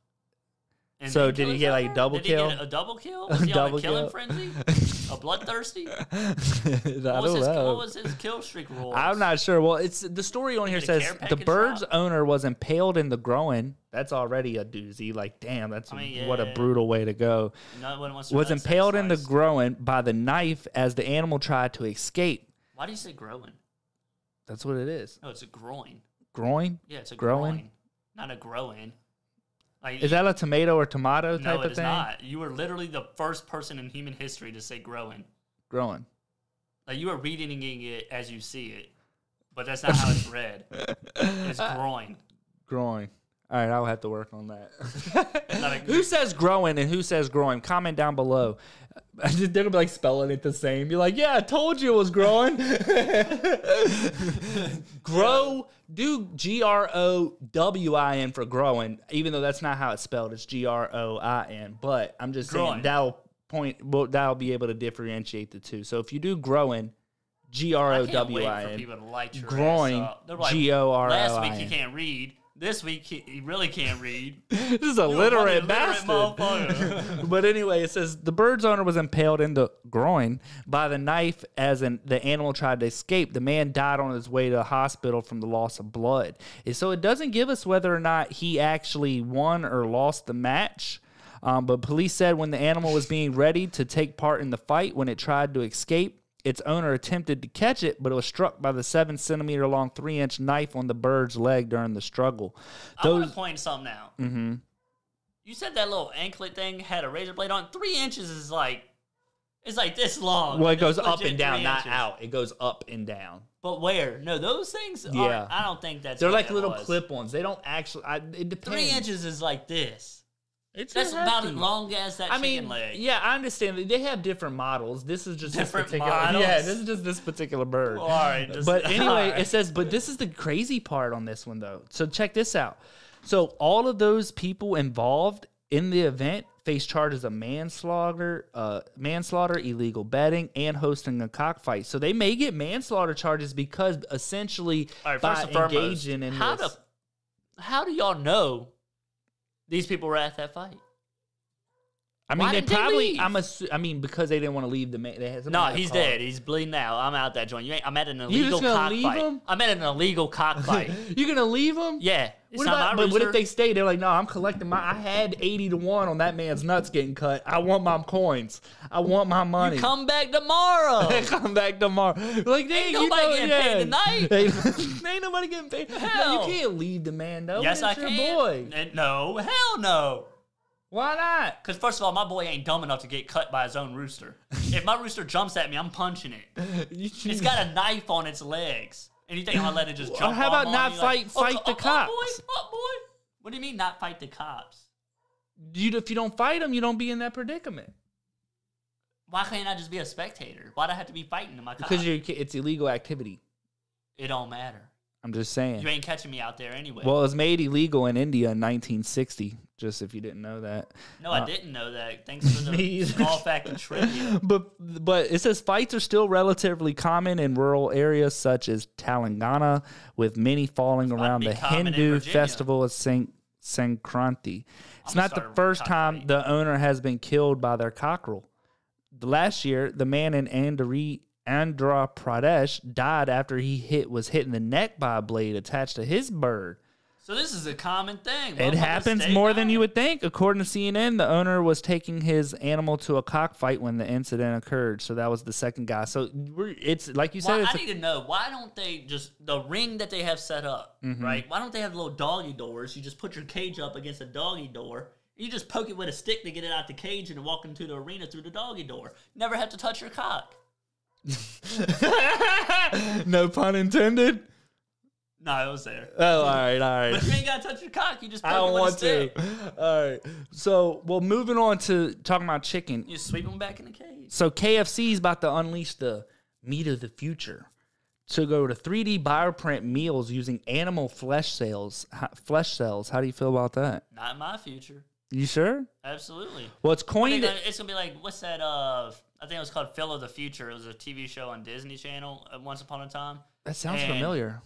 And So did he get, like, owner? double did kill? He get a double kill? A (laughs) Was he on double a killing kill? frenzy? a bloodthirsty? (laughs) I What was, don't his, know. what was his kill streak rule? I'm not sure. Well, it's the story on here says the bird's drop? owner was impaled in the groin. That's already a doozy. Like, damn, that's I mean, what a brutal way to go. No to Was impaled in the groin by the knife as the animal tried to escape. Why do you say groin? That's what it is. No, it's a groin. Groin? Yeah, it's a Growing? groin, not a growing. Like, Is that a tomato or tomato type no, of it is thing? not. You were literally the first person in human history to say growing. Growing. Like you are reading it as you see it, but that's not how it's read. (laughs) It's groin. Groin. All right, I'll have to work on that. (laughs) Who says growing and who says growing? Comment down below. (laughs) They're gonna be like spelling it the same. You're like, yeah, I told you it was growing. (laughs) Grow, do G R O W I N for growing, even though that's not how it's spelled. It's G R O I N. But I'm just saying that'll point. Well, that'll be able to differentiate the two. So if you do growing, G R I O W I N. people to light your Groin, ass up. They're like, G-O-R-O-I-N. Last week he can't read. This week he, he really can't read. (laughs) This is a literate bastard. (laughs) but anyway, it says the bird's owner was impaled in the groin by the knife as an, the animal tried to escape. The man died on his way to the hospital from the loss of blood. And so it doesn't give us whether or not he actually won or lost the match. Um, but police said when the animal was being ready to take part in the fight, when it tried to escape, its owner attempted to catch it, but it was struck by the seven centimeter long, three inch knife on the bird's leg during the struggle. I want Those, to point something out. Mm-hmm. You said that little anklet thing had a razor blade on. Three inches is like, it's like this long. Well, it goes up and down, not inches. out. It goes up and down. But where? No, those things. Yeah. I don't think that's. They're like little clip-ons. They don't actually. I, it depends. Three inches is like this. It's That's about as long as that I chicken mean, leg. yeah, I understand. They have different models. This is just Different this particular. models? Yeah, this is just this particular bird. All right, just- but (laughs) anyway, right. it says. But this is the crazy part on this one, though. So check this out. So all of those people involved in the event face charges of manslaughter, uh, manslaughter, illegal betting, and hosting a cockfight. So they may get manslaughter charges because essentially All right, by and foremost, engaging in how this. do how do y'all know these people were at that fight? I mean, Why they they probably. leave? I'm. Assu- I mean, because they didn't want to leave the man. They had No, somebody had a he's car. dead. He's bleeding out. I'm out that joint. You ain't, I'm at an illegal gonna leave cockfight. him? I'm at an illegal cockfight. (laughs) You're gonna leave them? yeah. It's What not about, my but what if rooster. they stay? They're like, no, I'm collecting my. I had eighty to one on that man's nuts getting cut. I want my coins. I want my money. You come back tomorrow. (laughs) come back tomorrow. Like, dang, you nobody know, getting yeah. paid tonight. Ain't, (laughs) ain't nobody getting paid. No, Hell. you can't leave the man though. yes, I your can. boy. And No, hell no. Why not? Because first of all, my boy ain't dumb enough to get cut by his own rooster. (laughs) if my rooster jumps at me, I'm punching it. It's got a knife on its legs. And you think I'm gonna let it just jump how about not me like, fight- fight oh, the oh, cops? Oh boy, oh boy. What do you mean not fight the cops? You, if you don't fight them, you don't be in that predicament Why can't I just be a spectator? Why'd I have to be fighting them? because you're, it's illegal activity. it don't matter. I'm just saying. You ain't catching me out there anyway. Well, it was made illegal in India in 1960. Just if you didn't know that. no, uh, I didn't know that. Thanks for (laughs) the small fact and trivia. (laughs) But but it says fights are still relatively common in rural areas such as Telangana, with many falling around the Hindu festival of Saint Sankranti. It's I'ma not the first time the owner has been killed by their cockerel. The last year, the man in Andhra, Andhra Pradesh died after he hit was hit in the neck by a blade attached to his bird. So this is a common thing. It happens more than you would think. According to CNN, the owner was taking his animal to a cockfight when the incident occurred. So that was the second guy. So we're, it's like you said, it's I a- need to know why don't they just the ring that they have set up, Mm-hmm. right? Why don't they have little doggy doors? You just put your cage up against a doggy door. You just poke it with a stick to get it out the cage and walk into the arena through the doggy door. Never have to touch your cock. (laughs) no pun intended. No, it was there. Oh, all right, all right. But you ain't got to touch your cock. You just. I don't want to. All right. So, well, moving on to talking about chicken. You sweep them back in the cage. So KFC is about to unleash the meat of the future to go to 3D bioprint meals using animal flesh cells. Flesh cells. How do you feel about that? Not in my future. You sure? Absolutely. Well, it's coined. gonna- it's gonna be like what's that? Uh, I think it was called Phil of the Future. It was a TV show on Disney Channel uh, once upon a time. That sounds and- familiar.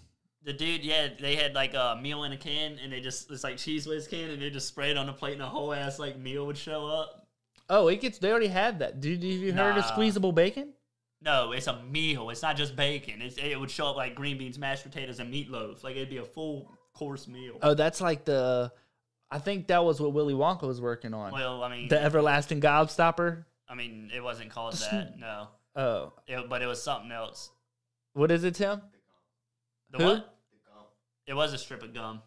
The dude, yeah, they had like a meal in a can, and they just it's like cheese whiz can, and they just spray it on the plate, and a whole ass like meal would show up. Oh, it gets. They already had that. Did have you heard of squeezable bacon? No, it's a meal. It's not just bacon. It's, it would show up like green beans, mashed potatoes, and meatloaf. Like it'd be a full course meal. Oh, that's like the. I think that was what Willy Wonka was working on. well, I mean, the everlasting gobstopper. I mean, it wasn't called that. (laughs) No, Oh, it, but it was something else. what is it, Tim? The Who? what? It was a strip of gum.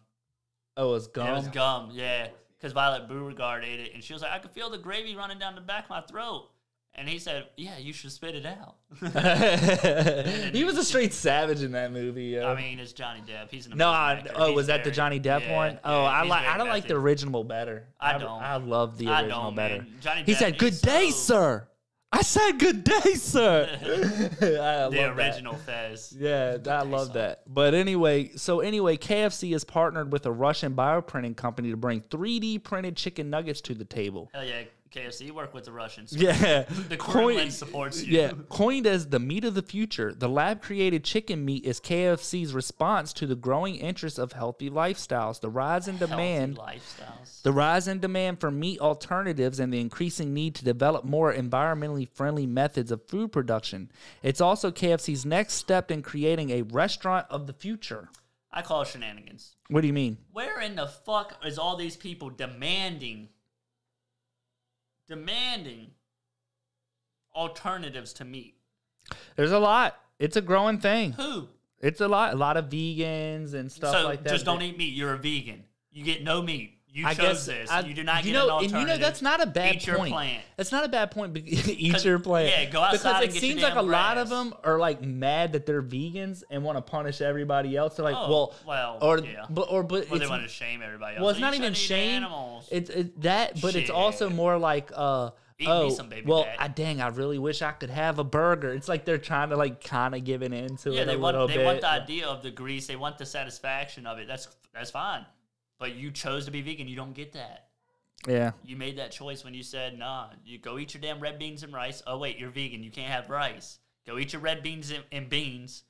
Oh, was gum. It was gum, yeah. Because Violet Beauregarde ate it, and she was like, "I could feel the gravy running down the back of my throat." And he said, "Yeah, you should spit it out." (laughs) (laughs) he was a straight savage in that movie. Yo. I mean, it's Johnny Depp. He's an no, I, oh, He's was that the Johnny Depp yeah, one? Oh, yeah, I like. I don't like the original better. I don't. I love the original better. Johnny he Depp, said, "Good day, so- sir." I said, "Good day, sir." (laughs) I The love that. original Fez. Yeah, I love song. that. But anyway, so anyway, KFC has partnered with a Russian bioprinting company to bring 3D printed chicken nuggets to the table. Hell yeah, KFC. You work with the Russians. (laughs) Yeah, The Coin- supports you. Yeah, coined as the meat of the future, the lab-created chicken meat is KFC's response to the growing interest of healthy lifestyles, the rise in demand, Healthy lifestyles. the rise in demand for meat alternatives, and the increasing need to develop more environmentally friendly methods of food production. It's also KFC's next step in creating a restaurant of the future. I call it shenanigans. What do you mean? Where in the fuck is all these people demanding, demanding alternatives to meat? There's a lot. It's a growing thing. Who? It's a lot. A lot of vegans and stuff so like that. just don't eat meat. You're a vegan. You get no meat. You I chose guess this. I- you do not you know, an and you know that's not a bad Eat your point. plant. That's not a bad point. (laughs) eat your plant. yeah, go outside because and it get your seems like a damn lot of them are like mad that they're vegans and want to punish everybody else. They're like, Oh, well, well, or yeah. but or but Well, they want to shame everybody else. well, it's not even shame. Animals. It's it, that, but it's also more like uh. Eat me oh, some baby well. I dang, I really wish I could have a burger. It's like they're trying to like kind of giving in to yeah, it they a want they bit. want the idea of the grease. They want the satisfaction of it. That's that's fine. But you chose to be vegan. You don't get that. yeah, You made that choice when you said, "Nah, you go eat your damn red beans and rice." Oh wait, you're vegan. You can't have rice. Go eat your red beans and, and beans.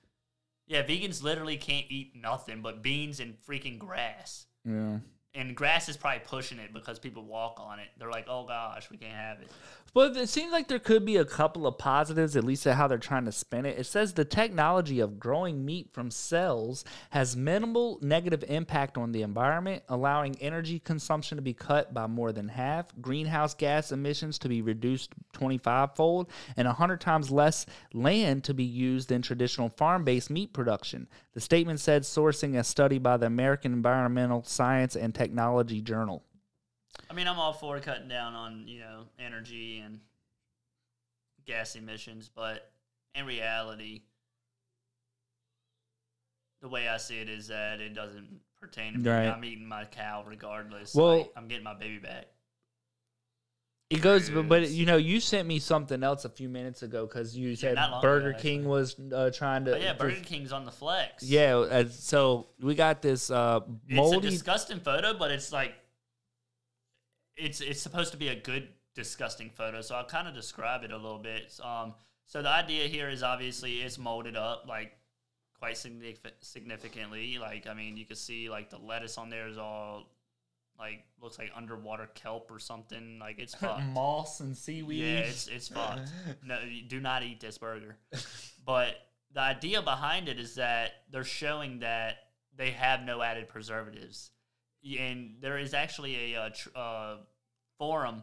Yeah, vegans literally can't eat nothing but beans and freaking grass. yeah. And grass is probably pushing it because people walk on it. They're like, "Oh gosh, we can't have it." But it seems like there could be a couple of positives, at least at how they're trying to spin it. It says the technology of growing meat from cells has minimal negative impact on the environment, allowing energy consumption to be cut by more than half, greenhouse gas emissions to be reduced 25 fold, and 100 times less land to be used than traditional farm based meat production. The statement said, sourcing a study by the American Environmental Science and Technology Journal. I mean, I'm all for cutting down on you know energy and gas emissions, but in reality, the way I see it is that it doesn't pertain to me. Right. I'm eating my cow regardless. Well- Like, I'm getting my baby back. It goes, but, but you know, you sent me something else a few minutes ago because you said Burger ago, King was uh, trying to. But yeah, Burger King's on the flex. yeah, uh, so we got this uh, it's a moldy. disgusting photo, but it's like it's it's supposed to be a good disgusting photo. So I'll kind of describe it a little bit. Um, so the idea here is obviously it's molded up like quite signifi- significantly. Like I mean, you can see like the lettuce on there is all like looks like underwater kelp or something. Like it's (laughs) fucked. moss and seaweed. Yeah, it's it's fucked. (laughs) No, do not eat this burger. but the idea behind it is that they're showing that they have no added preservatives, and there is actually a uh, tr- uh, forum.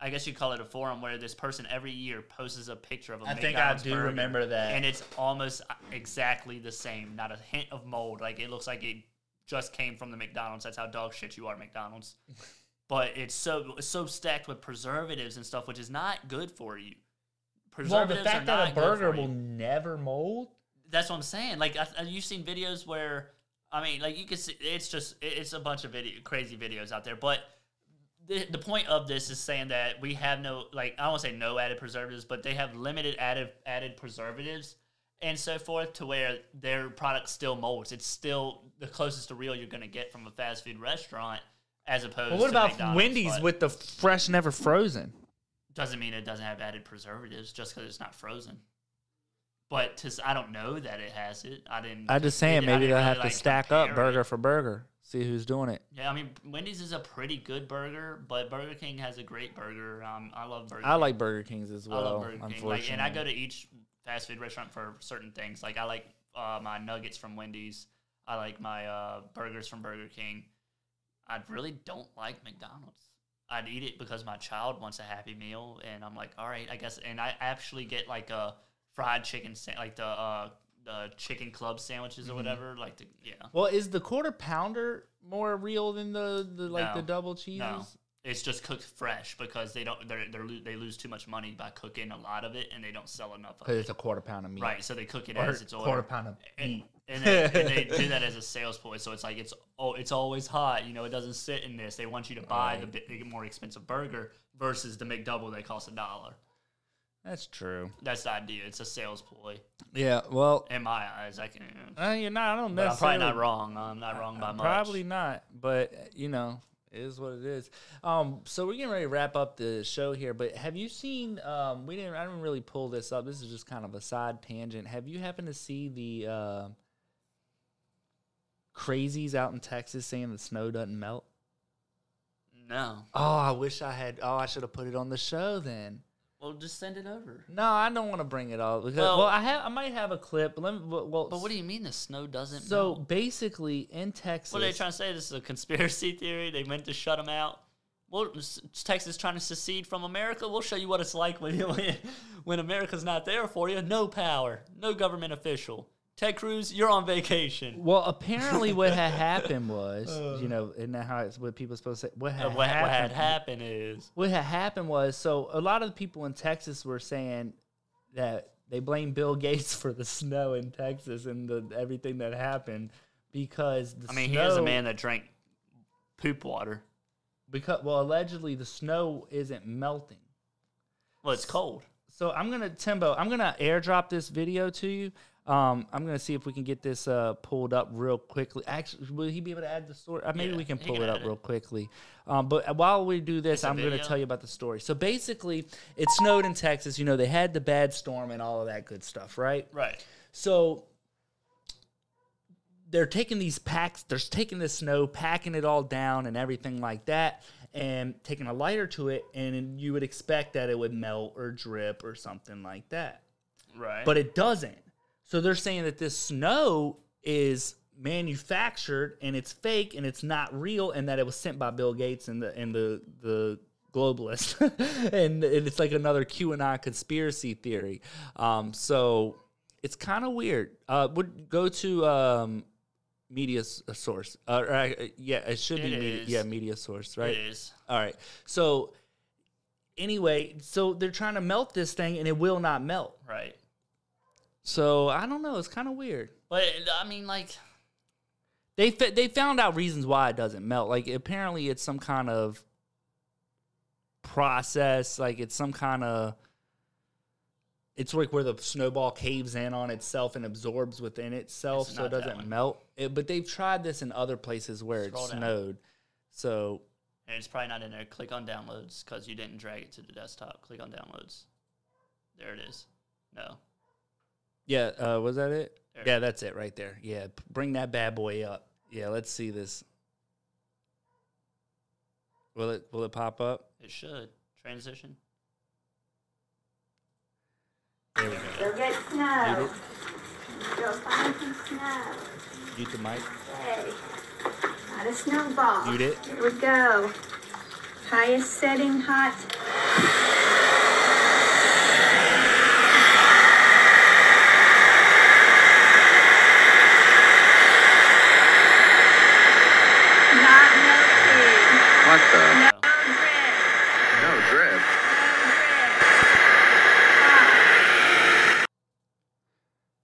I guess you call it a forum where this person every year posts a picture of a I think I do burger, remember that. and it's almost uh, exactly the same. Not a hint of mold. Like it looks like it just came from the McDonald's. That's how dog shit you are, McDonald's. (laughs) but it's so it's so stacked with preservatives and stuff, which is not good for you. Well, Preservatives the are fact that a not good burger for you will never mold. that's what I'm saying. Like, I, I- you've seen videos where, I mean, like you can see, it's just, it- it's a bunch of video, crazy videos out there. But the, the point of this is saying that we have no, like, I don't want to say no added preservatives, but they have limited added added preservatives and so forth to where their product still molds. It's still the closest to real you're going to get from a fast food restaurant, as opposed. To. Well, what about McDonald's, Wendy's with the fresh, never frozen? Doesn't mean it doesn't have added preservatives just because it's not frozen. But to, I don't know that it has it. I didn't. I just saying maybe they'll really, have to like, stack up burger it. for burger, see who's doing it. Yeah, I mean Wendy's is a pretty good burger, but Burger King has a great burger. Um, I love Burger. I King. like Burger Kings as I well. love Burger King. Unfortunately, Like, and I go to each fast food restaurant for certain things. Like I like uh, my nuggets from Wendy's. I like my uh, burgers from Burger King. I really don't like McDonald's. I'd eat it because my child wants a Happy Meal, and I'm like, all right, I guess. And I actually get like a fried chicken, sa- like the uh, the chicken club sandwiches Mm-hmm. or whatever. Like the yeah. Well, is the quarter pounder more real than the, the like the double cheeses? No, it's just cooked fresh because they don't they're, they're lo- they lose too much money by cooking a lot of it, and they don't sell enough of Because it. it's a quarter pound of meat. Right, so they cook it Or as it's quarter ordered. pound of and, meat. and, they, and they do that as a (laughs) sales point. So it's like it's oh, it's always hot. You know, it doesn't sit in this. They want you to buy the, the more expensive burger versus the McDouble that costs a dollar. That's true. That's the idea. It's a sales ploy Yeah. Well, in my eyes. I can. uh, you're not. I don't But I'm probably not wrong. I'm not wrong by much. Probably not, but you know, it is what it is. Um, so we're getting ready to wrap up the show here. But have you seen? Um, we didn't. I didn't really pull this up. This is just kind of a side tangent. Have you happened to see the uh, crazies out in Texas saying the snow doesn't melt? No. Oh, I wish I had. Oh, I should have put it on the show then. Well, just send it over. No, I don't want to bring it up because well, Well- I have. I might have a clip. But let me. Well, But what do you mean the snow doesn't so melt? basically in Texas, What are they trying to say? This is a conspiracy theory. They meant to shut them out. Well, Texas trying to secede from America. We'll show you what it's like when (laughs) when, when America's not there for you. No power, no government official. Ted Cruz, you're on vacation. Well, apparently, what had (laughs) happened was, you know, isn't that how it's what people are supposed to say? What had Uh, what, what had happened? happened is What had happened was, so a lot of the people in Texas were saying that they blame Bill Gates (laughs) for the snow in Texas and the everything that happened because the I mean, snow, here's a man that drank poop water. because well, allegedly the snow isn't melting. Well, it's cold. So I'm gonna Timbo, I'm gonna airdrop this video to you. Um, I'm gonna see if we can get this uh, pulled up real quickly. Actually, will he be able to add the story? Uh, maybe Yeah, we can pull can it up it. real quickly. Um, but while we do this, I'm gonna tell you about the story. So basically, it snowed in Texas. You know, they had the bad storm and all of that good stuff, right? Right. So they're taking these packs, they're taking the snow, packing it all down and everything like that, and taking a lighter to it, and you would expect that it would melt or drip or something like that. Right. But it doesn't. So they're saying that this snow is manufactured and it's fake and it's not real and that it was sent by Bill Gates and the and the the globalists (laughs) and, and it's like another QAnon conspiracy theory. Um, so it's kind of weird. Uh, would go to um, media uh, source. Uh, uh, yeah, it should be media, yeah media source, right? It is. All right. So anyway, so they're trying to melt this thing and it will not melt. Right. So I don't know. It's kind of weird. But I mean, like, They fa- they found out reasons why it doesn't melt. Like apparently it's some kind of process. Like it's some kind of. It's like where the snowball caves in on itself and absorbs within itself, It's so it doesn't melt. It, but they've tried this in other places where Scroll it down. snowed. So and it's probably not in there. Click on downloads because you didn't drag it to the desktop. Click on downloads. There it is. No. Yeah, uh, was that it? There. Yeah, that's it right there. Yeah, p- bring that bad boy up. Yeah, let's see this. Will it will it pop up? It should. Transition. There we go. You'll get snow. Go find some snow. Mute the mic. Okay. Got a snowball. Mute it. Here we go. Highest setting hot. Not melting. What the? No drip. No drip.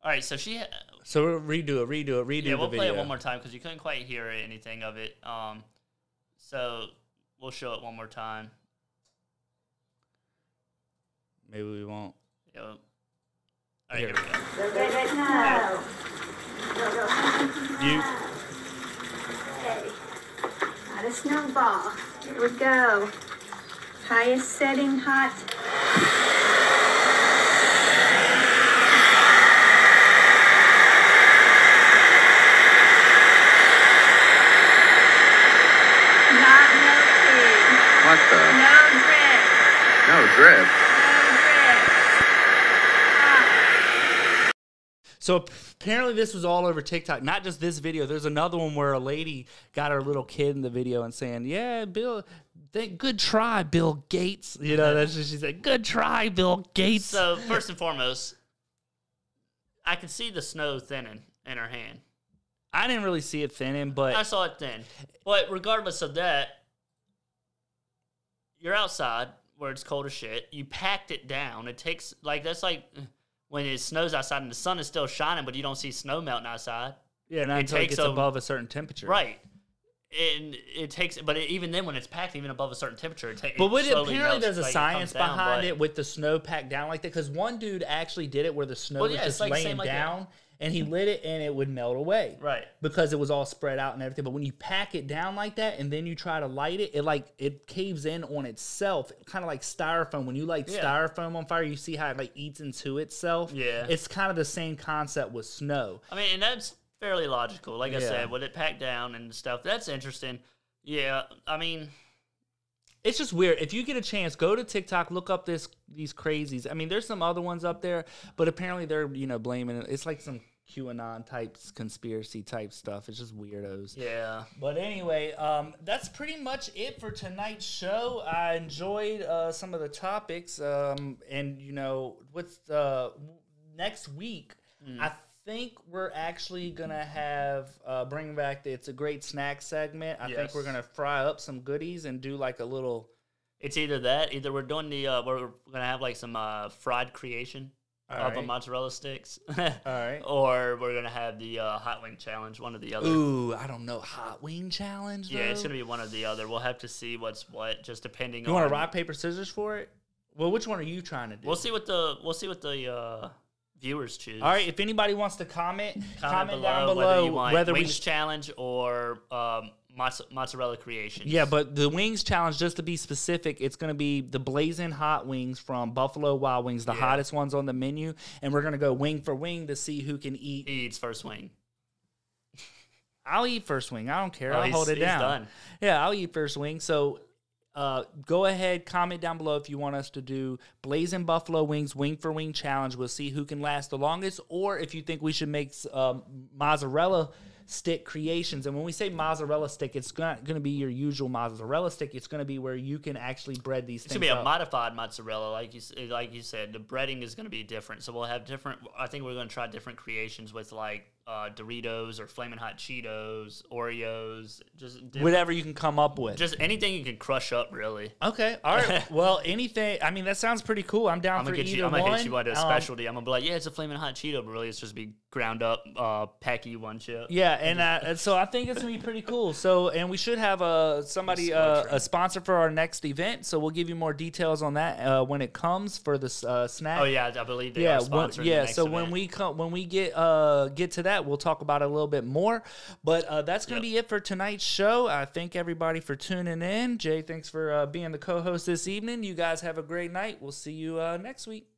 All right, so she. Ha- So we'll redo it, redo it, redo yeah, the we'll video. play it one more time because you couldn't quite hear anything of it. Um, so we'll show it one more time. Maybe we won't. Yeah. All right, Here. here we go. Go, go, go, snow. Go, go, find some snow. Mute. Okay. Got a snowball. Here we go. Highest setting hot. Not melting. What the? No drip. No drip. No drip. Hot. So apparently this was all over TikTok. Not just this video. There's another one where a lady got her little kid in the video and saying, "Yeah, Bill, th- good try, Bill Gates." You know, that's what she said. Good try, Bill Gates. So first and foremost, I can see the snow thinning in her hand. I didn't really see it thinning, but I saw it thin. But regardless of that, you're outside where it's cold as shit. You packed it down. It takes like that's like uh, when it snows outside and the sun is still shining, but you don't see snow melting outside. yeah, not it until it takes gets a- above a certain temperature. Right. And it takes, but it, even then, when it's packed, even above a certain temperature, it takes. But what, slowly apparently melts, there's a like, science down, behind but- it with the snow packed down like that. Because one dude actually did it where the snow Well, was yeah, just like laying same like down, and he lit it and it would melt away. Right. Because it was all spread out and everything. But when you pack it down like that and then you try to light it, it like it caves in on itself, kind of like styrofoam. When you light Yeah. styrofoam on fire, you see how it like eats into itself. Yeah. It's kind of the same concept with snow. I mean, and that's fairly logical. Like I Yeah. said, with it packed down and stuff, that's interesting. Yeah, I mean, it's just weird. If you get a chance, go to TikTok, look up this these crazies. I mean, there's some other ones up there, but apparently they're you know blaming it. It's like some QAnon types, conspiracy type stuff. It's just weirdos. yeah. But anyway, um, that's pretty much it for tonight's show. I enjoyed uh, some of the topics, um, and you know, what's uh, next week? I think we're actually gonna have uh, bring back the "It's a Great Snack" segment. I think Yes. we're gonna fry up some goodies and do like a little. It's either that, either we're doing the, uh, we're gonna have like some uh, fried creation of the Alright. mozzarella sticks, (laughs) Alright. or we're gonna have the uh, hot wing challenge, one or the other. Ooh, I don't know, hot wing challenge. yeah, it's though? gonna be one or the other. We'll have to see what's what, just depending You on. want to rock paper scissors for it? Well, which one are you trying to do? We'll see what the we'll see what the uh, viewers choose. All right, if anybody wants to comment, comment, comment, down below, below whether you want whether we wings challenge or um, mozz- mozzarella creation. Yeah, but the wings challenge, just to be specific, it's going to be the blazing hot wings from Buffalo Wild Wings, the Yeah. hottest ones on the menu, and we're going to go wing for wing to see who can eat. he eats first wing. I'll eat first wing. I don't care. Oh, I'll hold it down. done. Yeah, I'll eat first wing. So uh, go ahead, comment down below if you want us to do blazing buffalo wings, wing for wing challenge. We'll see who can last the longest, or if you think we should make um, mozzarella stick creations. And when we say mozzarella stick, it's not going to be your usual mozzarella stick. It's going to be where you can actually bread these things. It's gonna be a up. modified mozzarella, like you like you said. The breading is gonna be different, so we'll have different. I think we're gonna try different creations with like uh, Doritos or Flamin' Hot Cheetos, Oreos, just different, Whatever you can come up with. just anything you can crush up, really. okay. All right. (laughs) well, anything. I mean, that sounds pretty cool. I'm down I'm for gonna get either you. I'm gonna one. hit you with a Um, specialty. I'm gonna be like, yeah, it's a Flamin' Hot Cheeto, but really it's just be ground up, uh, Paqui One Chip. Yeah, and, uh, so I think it's gonna be pretty cool. So, and we should have uh, somebody uh, a sponsor for our next event. So we'll give you more details on that uh, when it comes for the uh, snack. Oh yeah, I believe they yeah, are when- yeah. So when we come, when we get uh get to that, that. We'll talk about it a little bit more. But uh, that's going to yep. be it for tonight's show. I thank everybody for tuning in. Jay, thanks for uh, being the co host this evening. You guys have a great night. We'll see you uh, next week.